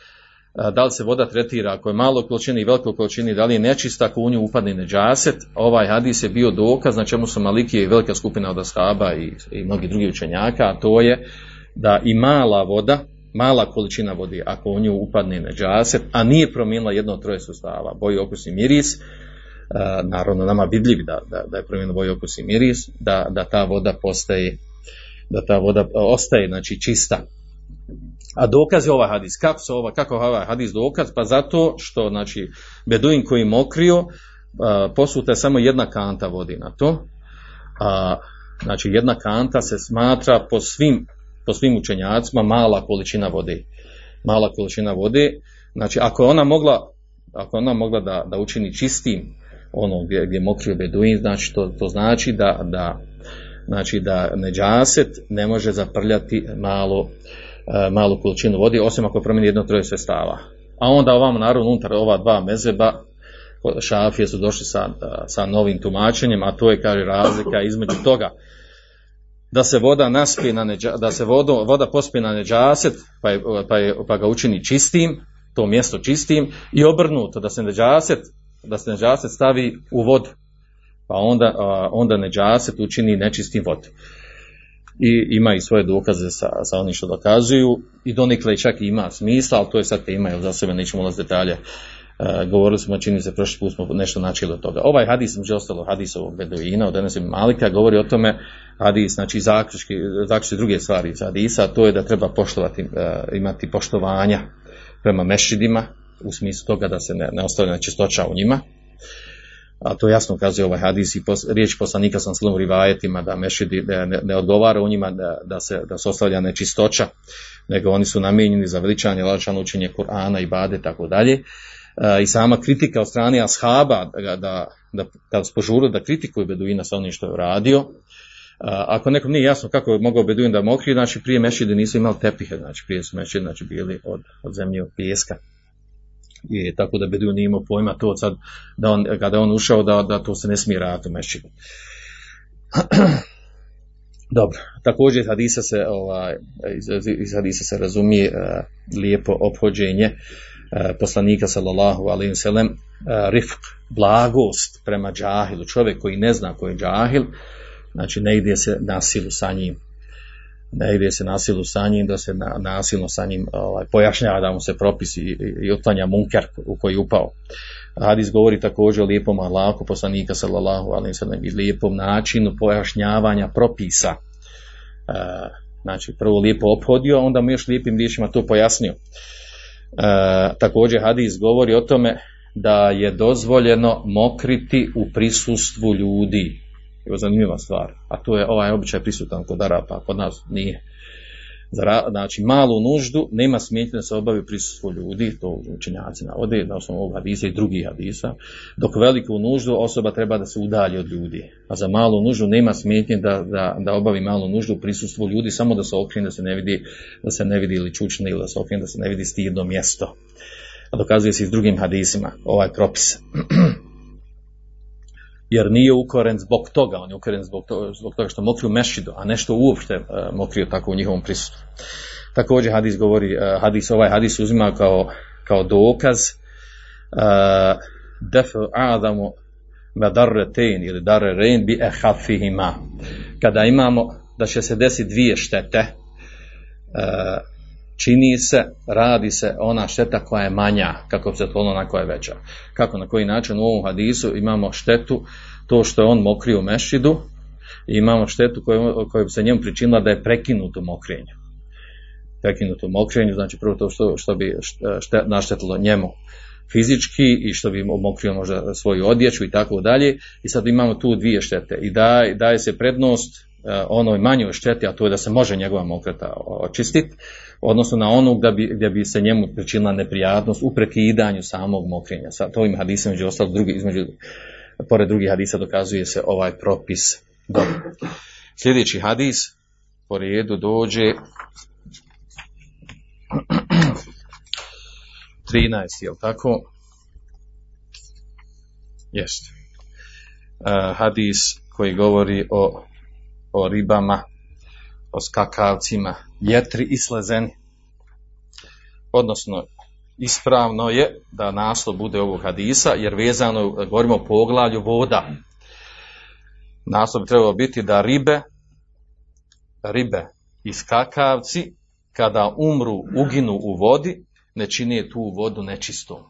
da li se voda tretira ako je malo količini i veliko količini, da li je nečista ako u nju upadne neđaset, ovaj hadis je bio dokaz na čemu su Malikije i velika skupina od Ashaba i, i mnogi drugi učenjaka, a to je da i mala voda, mala količina vode, ako u nju upadne neđaset, a nije promijenila jedno troje sustava, boju, okus i miris, naravno nama vidljiv da, da, da je promijenila boju, okus i miris, da, da ta voda postaje da ta voda ostaje znači čista a dokaz je ovaj hadis. Kako se ovaj, kako ovaj hadis dokaz? Pa zato što, znači, Beduin koji mokrio, posuta je samo jedna kanta vodi na to. A, znači, jedna kanta se smatra po svim, po svim učenjacima mala količina vode. Mala količina vode. Znači, ako je ona mogla, ako je ona mogla da, da učini čistim ono gdje, gdje je mokrio Beduin, znači, to, to znači da, da znači da neđaset ne može zaprljati malo malu količinu vode, osim ako promijeni jedno troje sredstava. A onda ovamo naravno unutar ova dva mezeba šafije su došli sa, sa novim tumačenjem, a to je kaže razlika između toga da se voda naspije na neđa, da se vodo, voda pospije na neđaset pa, je, pa, je, pa ga učini čistim, to mjesto čistim i obrnuto da se neđaset da se neđaset stavi u vodu pa onda, onda neđaset učini nečistim vodu i ima i svoje dokaze sa, sa onim što dokazuju i donikle čak i ima smisla, ali to je sad tema, jer za sebe nećemo ulaziti detalje. E, govorili smo, čini se, prošli put smo nešto načeli od toga. Ovaj hadis, među ostalo hadis ovog Beduina, od Enes Malika, govori o tome, hadis, znači zaključki, zaključki druge stvari iz hadisa, to je da treba poštovati, e, imati poštovanja prema mešidima, u smislu toga da se ne, ne ostavlja čistoća u njima, a to jasno ukazuje ovaj hadis i pos, riječ poslanika sam svom rivajetima da mešidi da ne, ne odgovara u njima da, da, se, da se ostavlja nečistoća, nego oni su namijenjeni za veličanje, lačano učenje Kur'ana i bade tako dalje. I sama kritika od strane ashaba da, da, da kad spožuru da kritikuju Beduina sa onim što je radio, ako nekom nije jasno kako je mogao Beduin da mokri, znači prije mešide nisu imali tepihe, znači prije su mešide znači bili od, od zemlje od pijeska i tako da Bedun nije imao pojma to sad, da on, kada on ušao, da, da to se ne smije raditi u. Dobro, također hadisa se, ovaj, iz, iz hadisa se razumije uh, lijepo obhođenje uh, poslanika sallallahu alaihi sallam, uh, rifq, blagost prema džahilu, čovjek koji ne zna ko je džahil, znači ne ide se na silu sa njim, ne ide se nasilu sa njim, da se na, nasilno sa njim ovaj, pojašnjava da mu se propisi i, i otklanja munker u koji upao. Hadis govori također o lijepom Allahu poslanika sallallahu alaihi sallam i lijepom načinu pojašnjavanja propisa. E, znači prvo lijepo ophodio, onda mu još lijepim riječima to pojasnio. E, također hadis govori o tome da je dozvoljeno mokriti u prisustvu ljudi je zanimljiva stvar, a to je ovaj običaj prisutan kod Arapa, kod nas nije. Znači, malu nuždu nema smetnje da se obavi prisutstvo ljudi, to učenjaci navode, na osnovu ovog hadisa i drugih hadisa, dok veliku nuždu osoba treba da se udalji od ljudi. A za malu nuždu nema smetnje da, da, da obavi malu nuždu prisutstvo ljudi, samo da se okrene, da se ne vidi, da se ne vidi ili čučne ili da se okrene, da se ne vidi stidno mjesto. a dokazuje se i s drugim hadisima ovaj propis. Jer nije ukoren zbog toga, on je ukoren zbog toga, zbog toga što mokrio mešidu, a nešto uopšte uh, mokrio tako u njihovom prisustvu. Također hadis govori, uh, hadis, ovaj hadis uzima kao, kao dokaz uh, def adamu medarretein ili darrerein bi ehafihima. Kada imamo da će se desiti dvije štete, čini se, radi se ona šteta koja je manja, kako bi se otklonila ona koja je veća. Kako, na koji način u ovom hadisu imamo štetu, to što je on mokrio u mešidu, i imamo štetu koju, koju bi se njemu pričinila da je prekinuto mokrenje. Prekinuto mokrenje, znači prvo to što, što bi šte, naštetilo njemu fizički i što bi omokrio možda svoju odjeću i tako dalje. I sad imamo tu dvije štete. I daje, daje se prednost onoj manjoj šteti, a to je da se može njegova mokreta očistiti, odnosno na onu gdje bi, gdje bi se njemu pričinila neprijatnost u prekidanju samog mokrenja. Sa to im hadisa među ostalo drugi, između, pored drugih hadisa dokazuje se ovaj propis. Dobro. Sljedeći hadis po redu dođe 13, jel tako? Jeste. Uh, hadis koji govori o, o ribama, o skakavcima, jetri i slezeni. Odnosno, ispravno je da naslov bude ovog hadisa, jer vezano, govorimo o poglavlju voda. Naslov bi trebalo biti da ribe, ribe i skakavci, kada umru, uginu u vodi, ne čini tu vodu nečistom.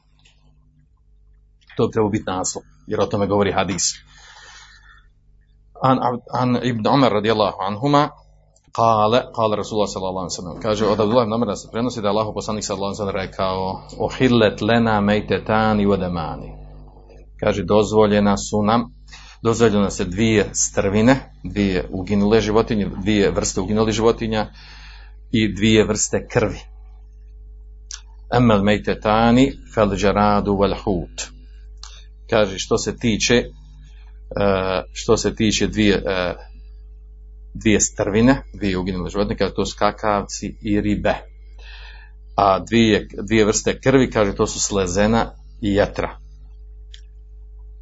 To bi trebalo biti naslov, jer o tome govori hadis. An, an ibn Umar radijallahu anhuma, Kale, kale Rasulullah sallallahu alaihi sallam, kaže od Abdullah ibn Amra se prenosi da je Allah poslanik sallallahu alaihi sallam rekao ohillet lena mejtetani vodemani. Kaže dozvoljena su nam, dozvoljena se dvije strvine, dvije uginule životinje, dvije vrste uginulih životinja i dvije vrste krvi. Emel mejtetani fel džaradu vel hut. Kaže što se tiče što se tiče dvije dvije strvine, dvije uginule životinje, kaže to su kakavci i ribe. A dvije, dvije vrste krvi, kaže to su slezena i jetra.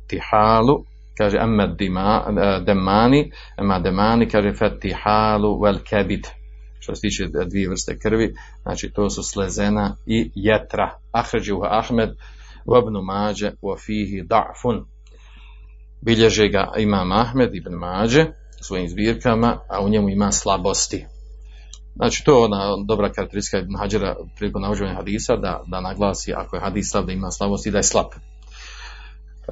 Tihalu, kaže amma dima, demani, amma demani, kaže fatihalu vel kebid. Što se tiče dvije vrste krvi, znači to su slezena i jetra. Ahređuha Ahmed, vabnu mađe, wafihi da'fun. Bilježe ga imam Ahmed ibn Mađe, svojim zbirkama, a u njemu ima slabosti. Znači, to je ona dobra karakteristika Ibn Hađara prilikom navođenja hadisa, da, da naglasi ako je hadis slav da ima slabosti, da je slab.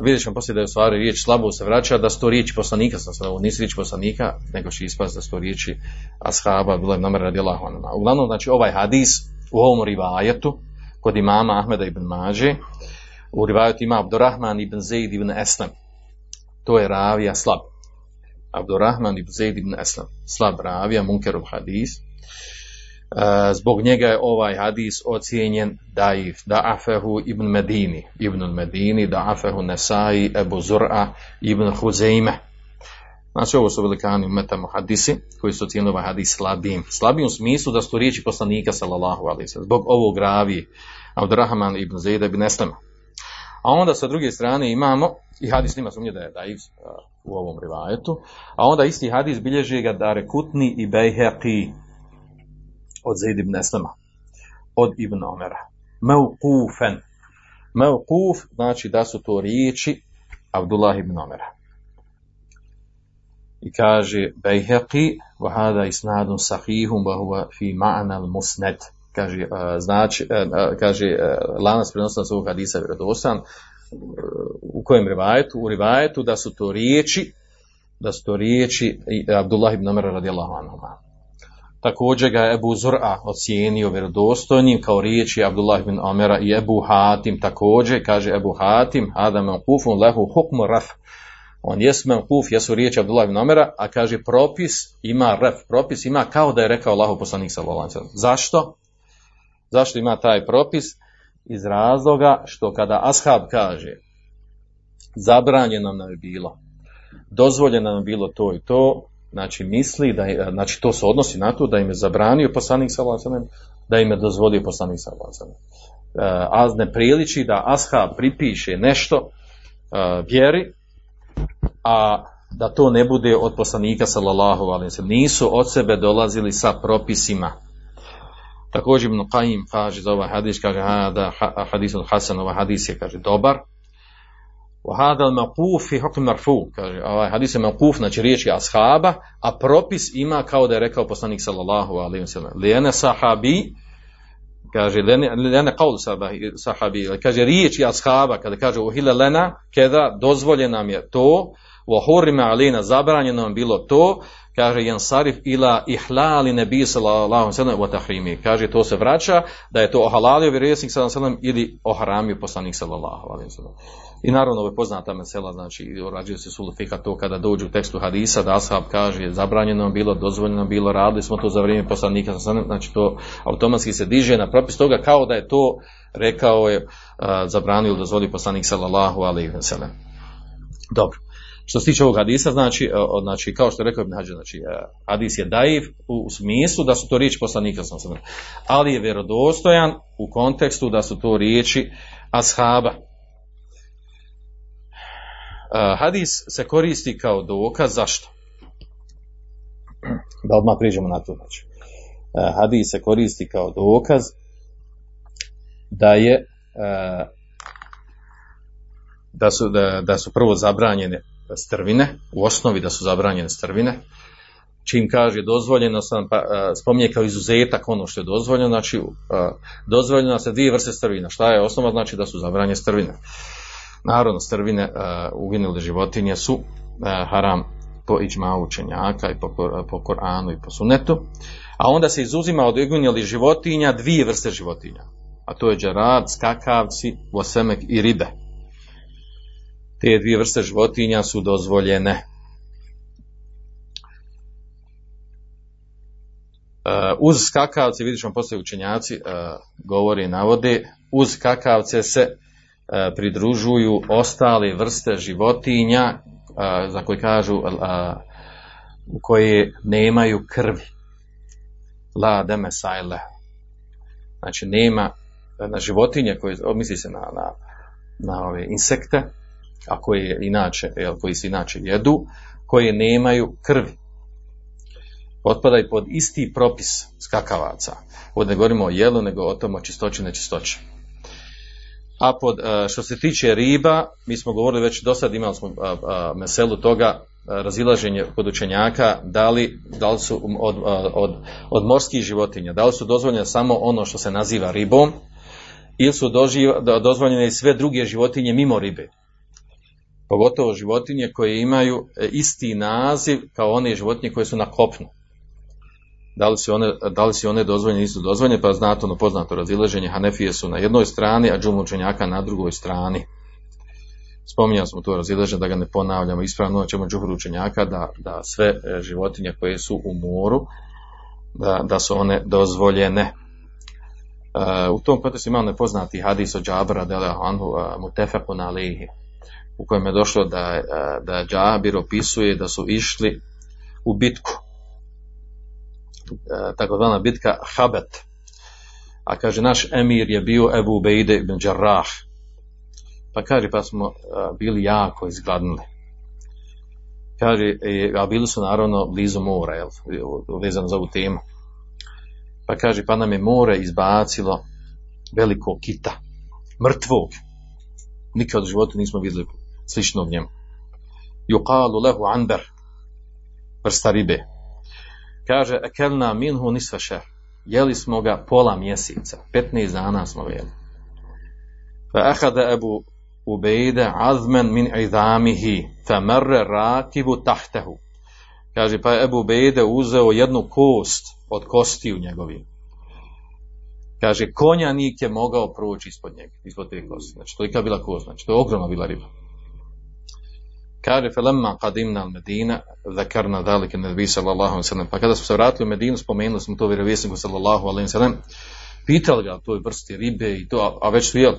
Vidjet ćemo poslije da je u stvari riječ slabo se vraća, da su to riječi poslanika, sam sad ovo nisu riječi poslanika, nego će ispast da su to riječi ashaba, bilo je namera radi. Uglavnom, znači, ovaj hadis u ovom rivajetu, kod imama Ahmeda ibn Mađe, u rivajetu ima Abdurrahman ibn Zaid ibn Eslam. To je ravija slab. Abdurrahman ibn Zaid ibn Aslam, slab ravija, munkerov hadis. E, zbog njega je ovaj hadis ocijenjen daif, da afehu ibn Medini, ibn Medini, da afehu Nesai, Ebu Zur'a, ibn Huzeime. Znači ovo su velikani umetamo hadisi koji su ocijenili ovaj hadis slabim. Slabim u smislu da su riječi poslanika sallallahu alaihi. Zbog ovog ravi Abdurrahman ibn Zaid ibn Aslama. A onda sa druge strane imamo, i hadis nima sumnje da je daif u ovom rivajetu, a onda isti hadis bilježi ga da rekutni i bejheqi od Zaid ibn Eslama, od Ibn Omera. Meukufen. Meukuf znači da su to riječi Abdullah ibn Omera. I kaže bejheqi vahada isnadun sahihum vahuva fi ma'ana al-musned. Kaže, znači, kaže lanac prenosa svog hadisa vjerodostan, u kojem rivajetu? U rivajetu da su to riječi, da su to riječi Abdullah ibn Amr radijallahu anhuma. Također ga je Ebu Zur'a ocijenio vjerodostojnim kao riječi Abdullah ibn Amera i Ebu Hatim također, kaže Ebu Hatim, Adam kufun lehu hukmu raf. On jes kuf, jesu riječi Abdullah ibn Amera, a kaže propis ima ref, propis ima kao da je rekao Allahu poslanik sallallahu. Zašto? Zašto ima taj propis? Iz razloga što kada ashab kaže zabranjeno nam je bilo, dozvoljeno nam je bilo to i to, znači misli da je, znači to se odnosi na to da im je zabranio poslanik sallallahu da im je dozvolio poslanik sallallahu a ne priliči da ashab pripiše nešto e, vjeri, a da to ne bude od poslanika sallallahu sallam. Nisu od sebe dolazili sa propisima. Također Ibn Qayyim kaže za ovaj hadis, kaže hada hadis od Hasan, ovaj hadis je kaže dobar. Wa hada al-maquf fi hukm marfu, kaže ovaj hadis je maquf, znači riječi ashaba, a propis ima kao da je rekao poslanik sallallahu alaihi sallam. Lijene sahabi, kaže lene qaul sahabi, kaže riječi ashaba kada kaže uhila lena, kada dozvoljeno nam je to, wa hurima alina zabranjeno nam bilo to, kaže jansarif ila ihlali nebi sallallahu alejhi ve sellem wa tahrimi. Kaže to se vraća da je to ohalalio vjerovjesnik sallallahu alejhi ili oharamio poslanik sallallahu alejhi ve sellem. I naravno ovo je poznata mesela, znači urađuje se sulu fika to kada dođu u tekstu hadisa da ashab kaže zabranjeno bilo, dozvoljeno bilo, radili smo to za vrijeme poslanika, znači to automatski se diže na propis toga kao da je to rekao je zabranio ili dozvolio poslanik sallallahu alejhi ve sellem. Dobro. Što se tiče ovog hadisa, znači, znači kao što je rekao Ibn znači, hadis je daiv u, smislu da su to riječi poslanika ali je vjerodostojan u kontekstu da su to riječi ashaba. Hadis se koristi kao dokaz, zašto? Da odmah priđemo na to. Znači. Hadis se koristi kao dokaz da je da su, da, da su prvo zabranjene strvine, u osnovi da su zabranjene strvine, čim kaže dozvoljeno sam pa, spominje kao izuzetak ono što je dozvoljeno, znači dozvoljeno se dvije vrste strvina. Šta je osnova? Znači da su zabranjene strvine. Naravno, strvine uginule životinje su haram po iđma učenjaka i po, po Koranu i po sunetu, a onda se izuzima od uginulih životinja dvije vrste životinja, a to je džarad, skakavci, vosemek i ribe te dvije vrste životinja su dozvoljene. Uh, uz skakavce, vidiš vam postoje učenjaci, uh, govori i navode, uz skakavce se uh, pridružuju ostale vrste životinja za koje kažu koje nemaju krvi. La deme sajle. Znači nema na životinje koje, misli se na, na, na ove insekte, a koje inače, jel, koji se inače jedu, koje nemaju krvi. Otpadaju pod isti propis skakavaca. Ovdje ne govorimo o jelu, nego o tom o čistoći, nečistoći. A pod, e, što se tiče riba, mi smo govorili već do sad imali smo meselu toga, razilaženje kod učenjaka, da li, da li su od, od, od morskih životinja, da li su dozvoljene samo ono što se naziva ribom, ili su dozvoljene i sve druge životinje mimo ribe pogotovo životinje koje imaju e, isti naziv kao one životinje koje su na kopnu. Da li su one, da li su one dozvoljene, nisu dozvoljene, pa znate ono poznato razilaženje, Hanefije su na jednoj strani, a džumu učenjaka na drugoj strani. Spominjali smo to razilaženje, da ga ne ponavljamo, ispravno ćemo džuhru učenjaka, da, da sve e, životinje koje su u moru, da, da su one dozvoljene. Uh, u tom kontekstu imamo nepoznati hadis od Džabra, da je anhu uh, alihi u kojem je došlo da, da Džabir opisuje da su išli u bitku. Takozvana bitka Habet. A kaže, naš emir je bio Ebu Bejde ibn Đarrah. Pa kaže, pa smo bili jako izgladnili. Kaže, a bili su naravno blizu mora, jel, vezano za ovu temu. Pa kaže, pa nam je more izbacilo velikog kita, mrtvog. Nikad u životu nismo vidjeli sličnog njemu. Yuqalu lehu anber, vrsta ribe. Kaže, ekelna minhu nisva šer. Jeli smo ga pola mjeseca, 15 dana smo jeli. Fa ahada Ebu Ubejde azmen min idamihi, fa merre rakibu tahtehu. Kaže, pa je Ebu Ubejde uzeo jednu kost od kosti u njegovim. Kaže, konjanik je mogao proći ispod njega, ispod te kosti. Znači, to je bila kost, znači, to je ogromna bila riba. Kaže, felemma qadimna al Medina, zakarna dalike nebi sallallahu alaihi sallam. Pa kada smo se vratili u Medinu, spomenuli smo to vjerovjesniku sallallahu alaihi sallam, pitali ga o toj vrsti ribe i to, a već su jeli.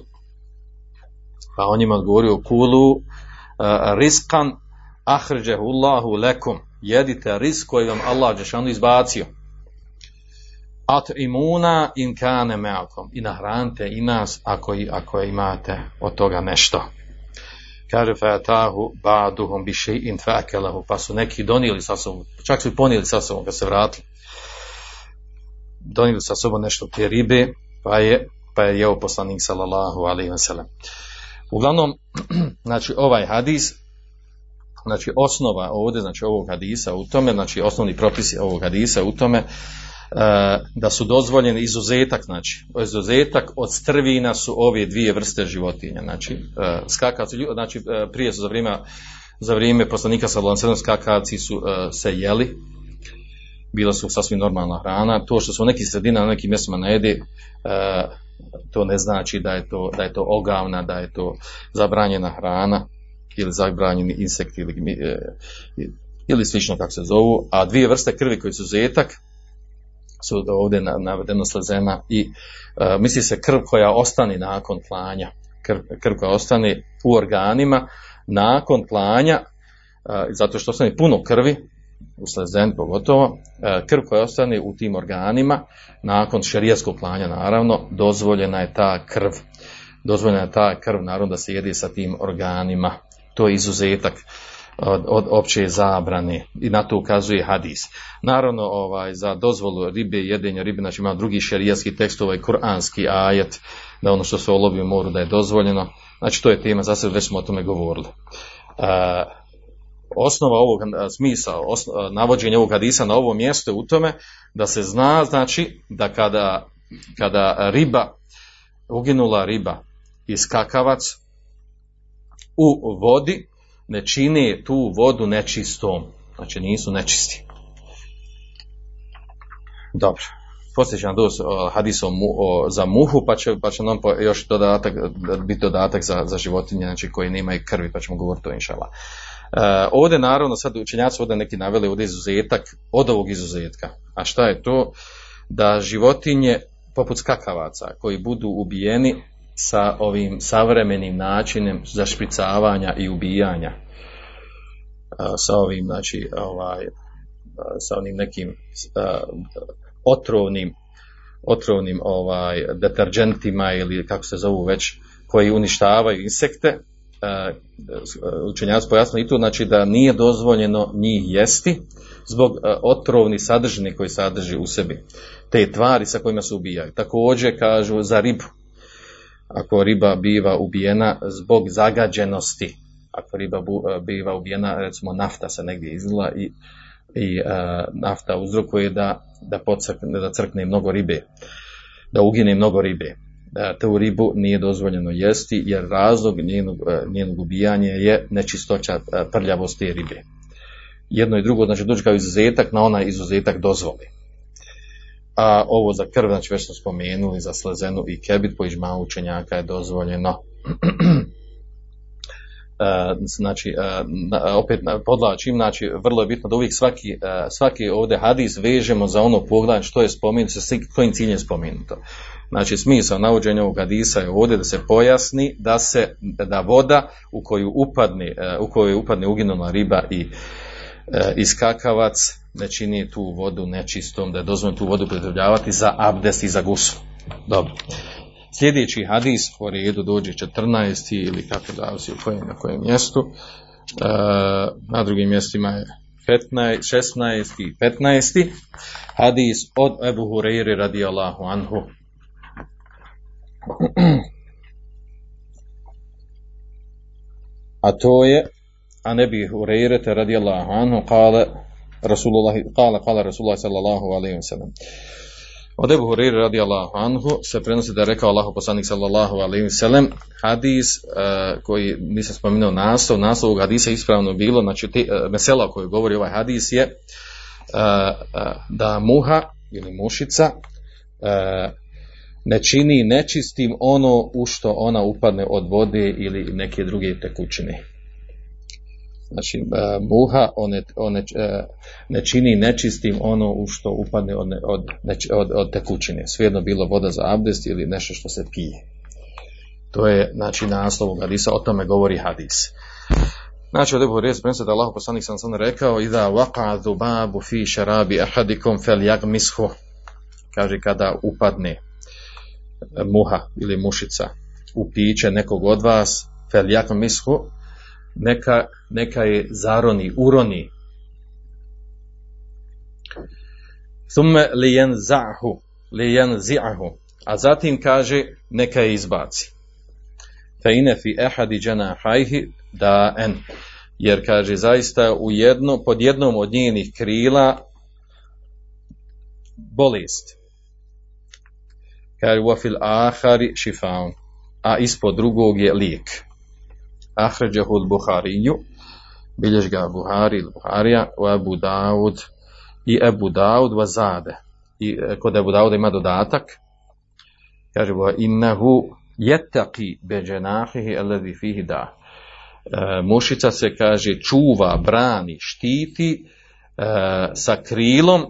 Pa on njima odgovorio, kulu uh, riskan ahređehu Allahu lekum, jedite risk koji vam Allah Đešanu izbacio. At imuna in kane meakom. I nahranite i nas ako, ako imate od toga nešto. Kaže fatahu ba'duhum bi shay'in fa'akalahu pa su neki donijeli sa sobom, čak su i ponijeli sa sobom kad se vratili. Donijeli sa sobom nešto te ribe, pa je pa je jeo poslanik sallallahu alejhi ve sellem. Uglavnom, znači ovaj hadis, znači osnova ovdje, znači ovog hadisa u tome, znači osnovni propisi ovog hadisa u tome, da su dozvoljeni izuzetak, znači izuzetak od strvina su ove dvije vrste životinja, znači e, skakavci, znači e, prije su za vrijeme za vrijeme poslanika ve sellem skakavci su e, se jeli, bila su sasvim normalna hrana, to što su u nekim na nekim mjestima ne jede, e, to ne znači da je to, da je to ogavna, da je to zabranjena hrana ili zabranjeni insekt ili, e, ili slično kako se zovu, a dvije vrste krvi koji su zetak su ovdje na- navedeno slezena i e, misli se krv koja ostane nakon klanja, krv, krv koja ostane u organima nakon klanja, e, zato što ostane puno krvi, u slezen pogotovo, e, krv koja ostane u tim organima, nakon šerijskog klanja naravno, dozvoljena je ta krv. Dozvoljena je ta krv, naravno da se jede sa tim organima. To je izuzetak od, od opće zabrane i na to ukazuje hadis. Naravno, ovaj, za dozvolu ribe, jedenja ribe, znači ima drugi šerijski tekst, ovaj kuranski ajet, da ono što se olovi u moru da je dozvoljeno. Znači, to je tema, za sebe već smo o tome govorili. E, osnova ovog a, smisla, osno- a, navođenja ovog hadisa na ovo mjesto je u tome da se zna, znači, da kada, kada riba, uginula riba i skakavac u vodi, ne čini tu vodu nečistom. Znači nisu nečisti. Dobro. Poslije će nam doći o, hadis za muhu, pa će, pa će nam po- još dodatak, biti dodatak za, za životinje, znači koji nemaju krvi, pa ćemo govoriti o inšala. E, ovdje naravno, sad učenjaci ovdje neki naveli ovdje izuzetak od ovog izuzetka. A šta je to? Da životinje poput skakavaca koji budu ubijeni sa ovim savremenim načinom zašpricavanja i ubijanja a, sa ovim znači ovaj a, sa onim nekim a, otrovnim otrovnim ovaj deterđentima ili kako se zovu već koji uništavaju insekte. Učenjaci pojasnili i to znači da nije dozvoljeno njih jesti zbog a, otrovnih sadržine koji sadrži u sebi te tvari sa kojima se ubijaju. Također kažu za ribu ako riba biva ubijena zbog zagađenosti, ako riba bu, e, biva ubijena, recimo nafta se negdje izlila i, i e, nafta uzrokuje da, da, pocrkne, da crkne mnogo ribe, da ugine mnogo ribe. Da tu ribu nije dozvoljeno jesti jer razlog njenog, e, njenog ubijanja je nečistoća e, prljavost te ribe. Jedno i drugo znači dođe kao izuzetak na onaj izuzetak dozvoli a ovo za krv, znači već smo spomenuli, za slezenu i kebit po ižma učenjaka je dozvoljeno. E, znači, e, opet podlačim, znači, vrlo je bitno da uvijek svaki, e, svaki ovdje hadis vežemo za ono poglavlje što je spomenuto, sa kojim ciljem je spomenuto. Znači, smisao navođenja ovog hadisa je ovdje da se pojasni da se, da voda u koju upadne, u koju upadne uginula riba i iskakavac ne čini tu vodu nečistom, da je dozvoljeno tu vodu upotrebljavati za abdest i za gusu. Dobro. Sljedeći hadis po redu dođe 14. ili kako da u kojem, na kojem mjestu. E, na drugim mjestima je 15, 16. i 15. Hadis od Ebu Hureyri radijallahu anhu. A to je a nebi Hurejrete radijallahu anhu kale Rasulullah, kale, kale Rasulullah sallallahu alaihi wa sallam. Od Ebu Hureyre radijallahu anhu se prenosi da je rekao Allahu poslanik sallallahu alaihi wa sallam hadis uh, koji nisam spomenuo naslov, naslov ovog hadisa ispravno bilo, znači te, uh, mesela o govori ovaj hadis je uh, da muha ili mušica ne čini nečistim ono u što ona upadne od vode ili neke druge tekućine. Znači, e, muha one, one, e, ne čini nečistim ono u što upadne od, ne- od, od, od tekućine. Svejedno bilo voda za abdest ili nešto što se pije. To je, znači, naslov hadisa, o tome govori hadis. Znači, od Ebu prenosi da Allah poslanik sam sam rekao Iza waqa'a dhubabu fi šarabi ahadikum fel jagmishu kaže kada upadne muha ili mušica u piće nekog od vas, fel mishu, neka, neka je zaroni, uroni. Thumme li za'hu, li zi'ahu, a zatim kaže neka je izbaci. Fe ine fi ehadi hajhi da en, jer kaže zaista u jedno, pod jednom od njenih krila bolest. Kaže wa fil ahari šifaun, a ispod drugog je lijek. Ahređahu al-Buhariju, bilješ ga Buhari ili Buharija, u Abu Daud i Abu Daud wa zade. I e, kod Abu Dauda ima dodatak, kaže wa innahu jettaki beđenahihi alladhi fihi da. E, mušica se kaže čuva, brani, štiti e, sa krilom,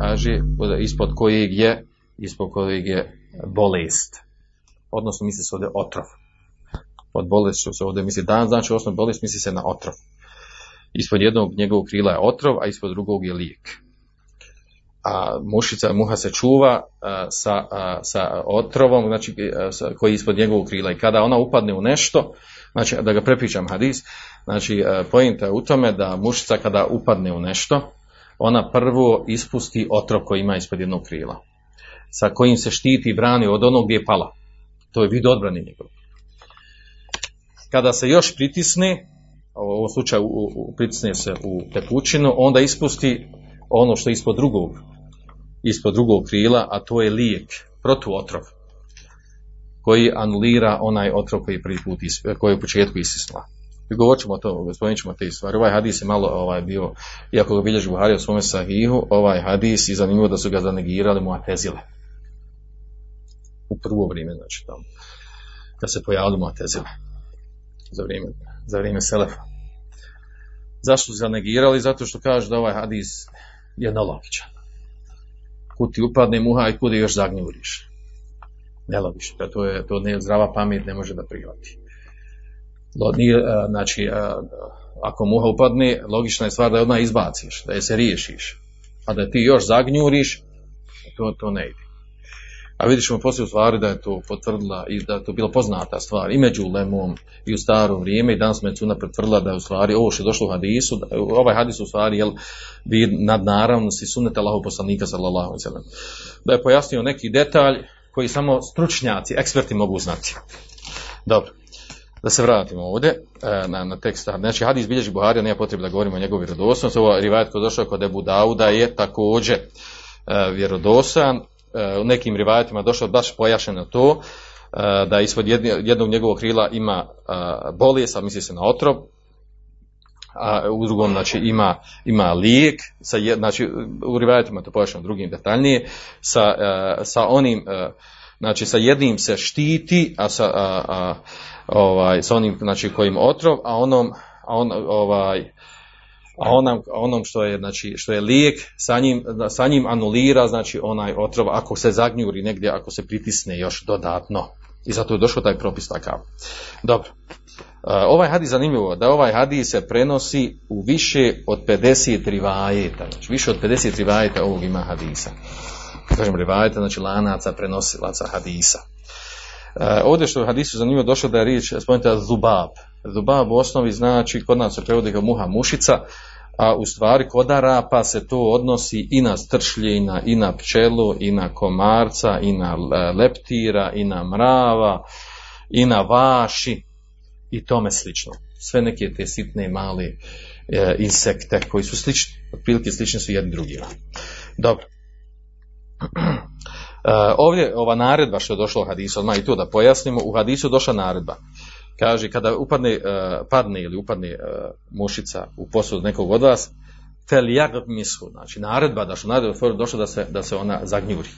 kaže ispod kojeg je ispod kojeg je bolest. Odnosno misli se ovdje otrov. Od bolesti se ovdje misli dan, znači osnovno bolest misli se na otrov. Ispod jednog njegovog krila je otrov, a ispod drugog je lijek a mušica, muha se čuva sa, sa otrovom znači, koji je ispod njegovog krila i kada ona upadne u nešto, znači da ga prepičam hadis, znači pojenta je u tome da mušica kada upadne u nešto, ona prvo ispusti otrov koji ima ispod jednog krila, sa kojim se štiti i brani od onog gdje je pala. To je vid odbrane njegov. Kada se još pritisne, u ovom slučaju pritisne se u tekućinu, onda ispusti ono što je ispod drugog ispod drugog krila, a to je lijek, protuotrov, koji anulira onaj otrov koji prvi put koji je u početku isisla. I govorit ćemo to, spomenut ćemo te stvari. Ovaj hadis je malo ovaj, bio, iako ga bilježi Buhari u svome sahihu, ovaj hadis i zanimljivo da su ga zanegirali mu atezile. U prvo vrijeme, znači tamo. Kad se pojavili mu atezile. Za vrijeme, za vrijeme Selefa. Zašto su zanegirali? Zato što kaže da ovaj hadis je nelogičan kud ti upadne muha i kud je još zagnjuriš. Nelogično, to je to ne zdrava pamet ne može da prihvati. Nije, znači, ako muha upadne, logična je stvar da je odmah izbaciš, da je se riješiš. A da ti još zagnjuriš, to, to ne ide. A vidjet ćemo poslije u stvari da je to potvrdila i da je to bila poznata stvar i među lemom i u staro vrijeme i danas Mecuna potvrdila da je u stvari ovo što je došlo u hadisu, ovaj hadis u stvari jel, bi nadnaravnosti sunneta Allahov poslanika sallallahu alaihi Da je pojasnio neki detalj koji samo stručnjaci, eksperti mogu znati. Dobro. Da se vratimo ovdje e, na, na tekst. Znači, hadis bilježi Buharija, nema potrebe da govorimo o njegovoj vjerodostojnosti. Ovo rivajet koji došao kod Ebu Dauda je također e, vjerodostojan u nekim rivajetima došlo baš pojašeno to, e, da ispod jednog njegovog krila ima e, bolest, a misli se na otrov, a u drugom znači ima, ima lijek, sa znači u rivajetima to pojašnjeno drugim detaljnije, sa, e, sa onim, znači sa jednim se štiti, a sa, a, ovaj, sa onim znači kojim otrov, a onom, a on, ovaj, a onom, onom što je znači što je lijek sa njim, sa njim anulira znači onaj otrov ako se zagnjuri negdje ako se pritisne još dodatno. I zato je došao taj propis takav. Dobro. Ovaj hadis zanimljivo da ovaj hadis se prenosi u više od 50 rivajeta. Znači više od 50 rivajeta ovog ima hadisa. Kažem rivajeta znači lanaca prenosilaca hadisa. Ovdje što u hadisu zanimljivo došlo da je riječ spomenuta zubab Zubab u osnovi znači, kod nas se prevodi kao muha mušica, a u stvari kod Arapa se to odnosi i na stršljina, i na pčelu, i na komarca, i na leptira, i na mrava, i na vaši, i tome slično. Sve neke te sitne male e, insekte koji su slični, otprilike slični su jedni drugima. Dobro. E, ovdje ova naredba što je došla u hadisu, odmah i to da pojasnimo, u hadisu došla naredba kaže kada upadne, uh, padne ili upadne uh, mušica u posud nekog od vas, fel mishu, znači naredba, da što naredba došlo da se, da se ona zagnjuri.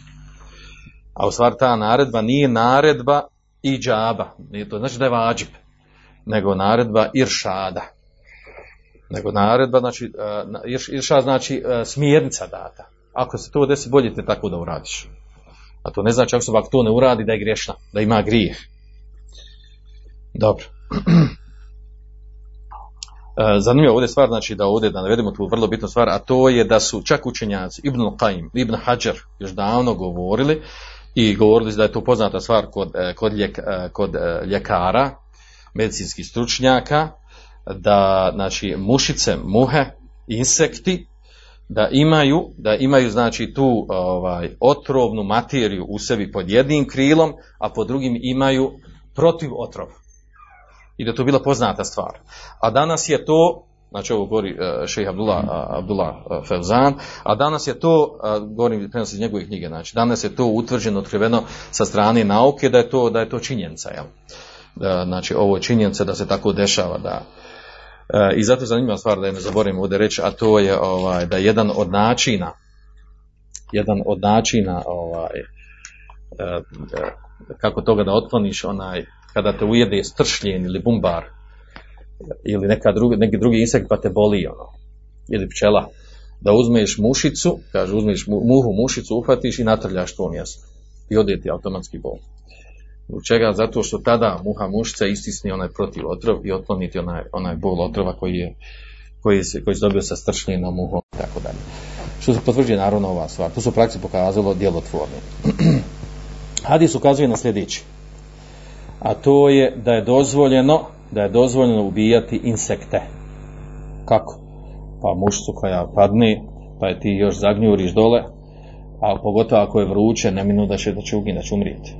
A u stvari ta naredba nije naredba i džaba, nije to znači da je vađib, nego naredba iršada. Nego naredba, znači, uh, iršad znači uh, smjernica data. Ako se to desi, bolje te tako da uradiš. A to ne znači ako se to ne uradi da je grešna, da ima grijeh. Dobro. zanimljiva ovdje stvar, znači da ovdje da navedemo tu vrlo bitnu stvar, a to je da su čak učenjaci Ibn Qaim, Ibn Hajar još davno govorili i govorili da je to poznata stvar kod, kod, ljek, kod ljekara, medicinskih stručnjaka, da znači mušice, muhe, insekti da imaju, da imaju znači tu ovaj, otrovnu materiju u sebi pod jednim krilom, a pod drugim imaju protiv otrova. I da to bila poznata stvar. A danas je to, znači ovo govori uh, šejh Abdullah, Abdullah uh, Fevzan, a danas je to, govorim prenosi iz njegove knjige, znači danas je to utvrđeno, otkriveno sa strane nauke da je to, da je to činjenica, jel? Da, znači ovo je činjenica da se tako dešava, da, E, I zato je zanimljiva stvar da je ne zaboravim ovdje reći, a to je ovaj, da jedan od načina, jedan od načina ovaj, e, e, kako toga da otkloniš onaj, kada te ujede stršljen ili bumbar ili neka drugi, neki drugi insekt pa te boli ono, ili pčela, da uzmeš mušicu, kaže uzmeš muhu mušicu, uhvatiš i natrljaš to mjesto i ode ti automatski bol. Zbog čega? Zato što tada muha mušica istisni onaj protiv otrov i otkloniti onaj, onaj bol otrova koji je koji se, koji se dobio sa stršljenom muhom i tako dalje. Što se potvrđuje naravno ova stvar. To su u praksi pokazalo djelotvorno. Hadis ukazuje na sljedeći. A to je da je dozvoljeno da je dozvoljeno ubijati insekte. Kako? Pa mušicu koja padne, pa je ti još zagnjuriš dole, a pogotovo ako je vruće, ne minu da će, da će uginati, da će umrijeti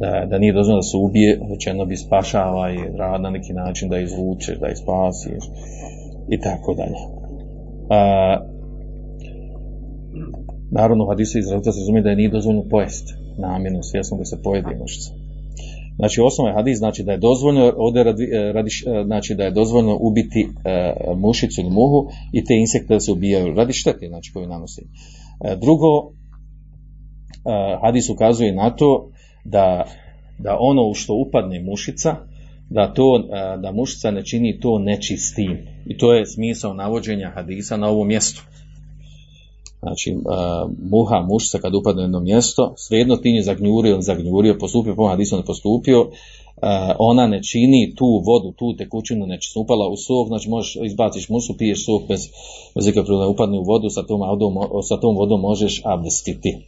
da, da nije dozvoljeno da se ubije, već bi spašava i rad na neki način da izvučeš, da ispasiš i tako dalje. A, naravno, u hadisu iz se razumije da je nije dozvoljeno pojest namjenu, svjesno da se pojede mušica. Znači, osnovno hadis znači da je dozvoljeno ovdje radi, radi, znači da je dozvoljeno ubiti e, mušicu ili muhu i te insekte da se ubijaju radi štete, znači koju nanosi. E, drugo, e, hadis ukazuje na to da, da ono u što upadne mušica, da, to, da mušica ne čini to nečistim. I to je smisao navođenja hadisa na ovom mjestu. Znači, muha, mušica kad upadne na jedno mjesto, svejedno ti je zagnjurio, zagnjurio, postupio, po hadisu ne postupio, ona ne čini tu vodu, tu tekućinu, neće upala u sok, znači možeš izbaciš musu, piješ sok bez, bez ikakve upadne u vodu, sa tom, sa tom vodom možeš abdestiti.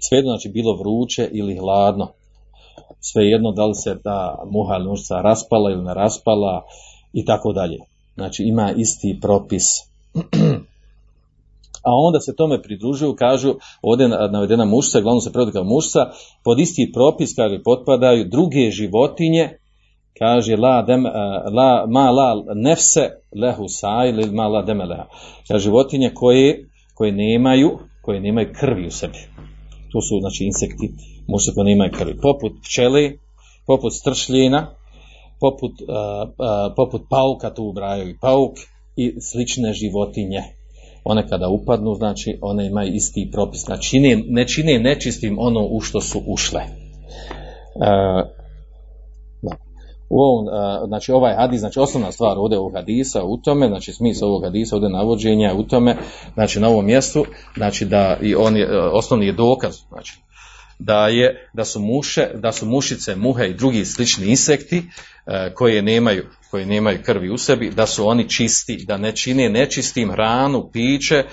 Svejedno, znači bilo vruće ili hladno, svejedno da li se ta muha ili mušica raspala ili ne raspala i tako dalje. Znači ima isti propis. A onda se tome pridružuju, kažu, ovdje navedena mušca, glavno se prevodi kao mušca, pod isti propis, kaže, potpadaju druge životinje, kaže, la, dem, la, ma la nefse lehu sa ili ma la demeleha. Kaže, životinje koje, koje nemaju, koje nemaju krvi u sebi. To su, znači, insekti, mušce koje nemaju krvi. Poput pčele, poput stršljena, poput, uh, uh, poput pauka, tu ubrajaju i pauk, i slične životinje one kada upadnu, znači one imaju isti propis. Znači ne čine nečistim ono u što su ušle. E. U ovom, e, znači ovaj hadis, znači osnovna stvar ovdje ovog hadisa u tome, znači smisao ovog hadisa ovdje navođenja u tome, znači na ovom mjestu, znači da i on je, osnovni je dokaz, znači da je da su muše, da su mušice, muhe i drugi slični insekti e, koje nemaju koji nemaju krvi u sebi, da su oni čisti, da ne čine nečistim hranu, piće e,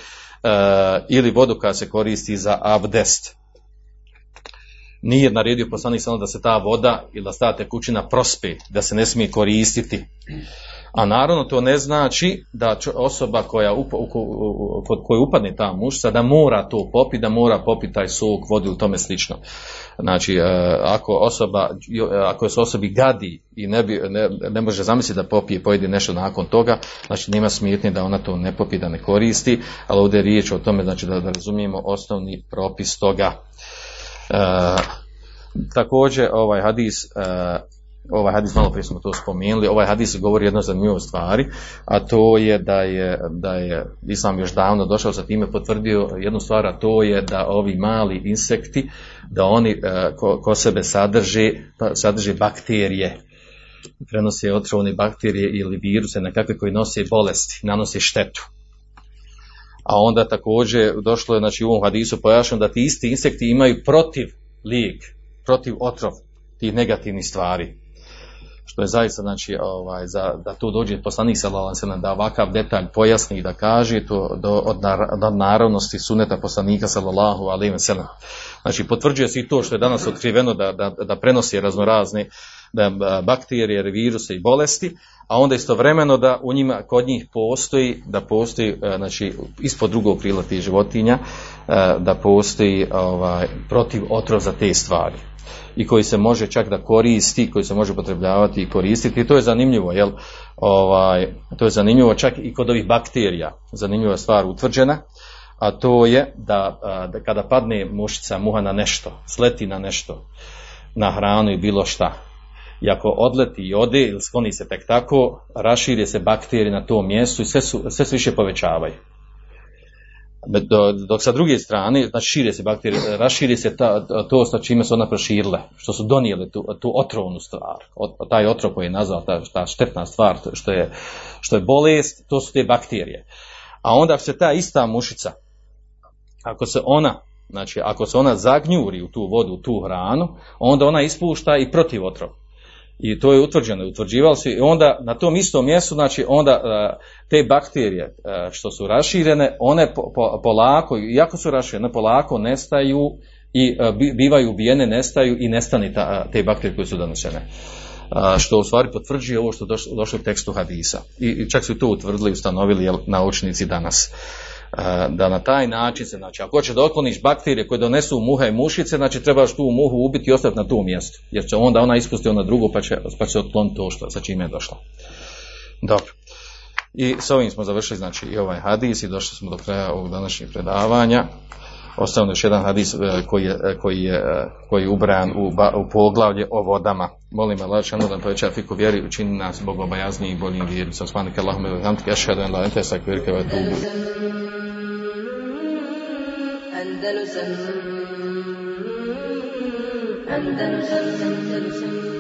ili vodu koja se koristi za abdest. Nije naredio poslanik samo da se ta voda ili da sta tekućina prospe, da se ne smije koristiti. A naravno to ne znači da osoba koja up, kod koje upadne ta mušca da mora to popiti, da mora popiti taj sok, vodu ili tome slično. Znači, e, ako osoba, ako se osobi gadi i ne, bi, ne, ne može zamisliti da popije pojedi nešto nakon toga, znači nema smetnje da ona to ne popije, da ne koristi, ali ovdje je riječ o tome, znači da, da razumijemo osnovni propis toga. E, također ovaj hadis e, ovaj hadis, malo prije smo to spomenuli, ovaj hadis govori jedno zanimljivo stvari, a to je da je, da je Islam još davno došao sa time potvrdio jednu stvar, a to je da ovi mali insekti, da oni e, ko, ko sebe sadrže, pa, sadrže bakterije, prenose otrovne bakterije ili viruse nekakve koji nose bolesti, nanose štetu. A onda također došlo je, znači u ovom hadisu pojašnjeno da ti isti insekti imaju protiv lijek, protiv otrov tih negativnih stvari što je zaista znači ovaj za da tu dođe poslanik sallallahu da ovakav detalj pojasni da kaže to do od, od naravnosti suneta poslanika sallallahu alejhi ve. Znači potvrđuje se i to što je danas otkriveno da, da, da prenosi raznorazne da bakterije, viruse i bolesti, a onda istovremeno da u njima kod njih postoji da postoji a, znači ispod drugog krila tih životinja a, da postoji ovaj protiv otrov za te stvari i koji se može čak da koristi, koji se može potrebljavati i koristiti. I to je zanimljivo, jel? Ovaj, to je zanimljivo čak i kod ovih bakterija. Zanimljiva stvar utvrđena, a to je da, da kada padne mušica muha na nešto, sleti na nešto, na hranu i bilo šta, i ako odleti i ode ili skloni se tek tako, raširi se bakterije na tom mjestu i sve, su, sve se više povećavaju dok sa druge strane, znači šire se bakterije, raširi se ta, to sa čime su ona proširile, što su donijeli tu, tu otrovnu stvar, o, taj otrov koji je nazvao ta, ta štetna stvar, što je, što je bolest, to su te bakterije. A onda se ta ista mušica, ako se ona, znači ako se ona zagnjuri u tu vodu, u tu hranu, onda ona ispušta i protiv otrova i to je utvrđeno, utvrđivalo se i onda na tom istom mjestu, znači onda te bakterije što su raširene, one po, po, polako, iako su raširene, polako nestaju i bivaju ubijene, nestaju i nestani ta, te bakterije koje su donesene. Što u stvari potvrđuje ovo što došlo, došlo u tekstu hadisa. I, I čak su to utvrdili i ustanovili jel, naučnici danas da na taj način se, znači, ako hoće da otkloniš bakterije koje donesu muha i mušice, znači trebaš tu muhu ubiti i ostati na tom mjestu, jer će onda ona ispusti ono drugo pa će, pa će otkloniti to što, sa čime je došla. Dobro. I s ovim smo završili, znači, i ovaj hadis i došli smo do kraja ovog današnjeg predavanja. Ostavno još jedan hadis koji je, koji je, koji je ubran u, u poglavlje o vodama. Molim Allah, šanu da poveća fiku vjeri, učini nas bogobojazni i boljim vjeri. Sa smanike Allahume hamdike, ašhadu en la ente sakvirke wa tubu. Andalusam Andalusam Andalusam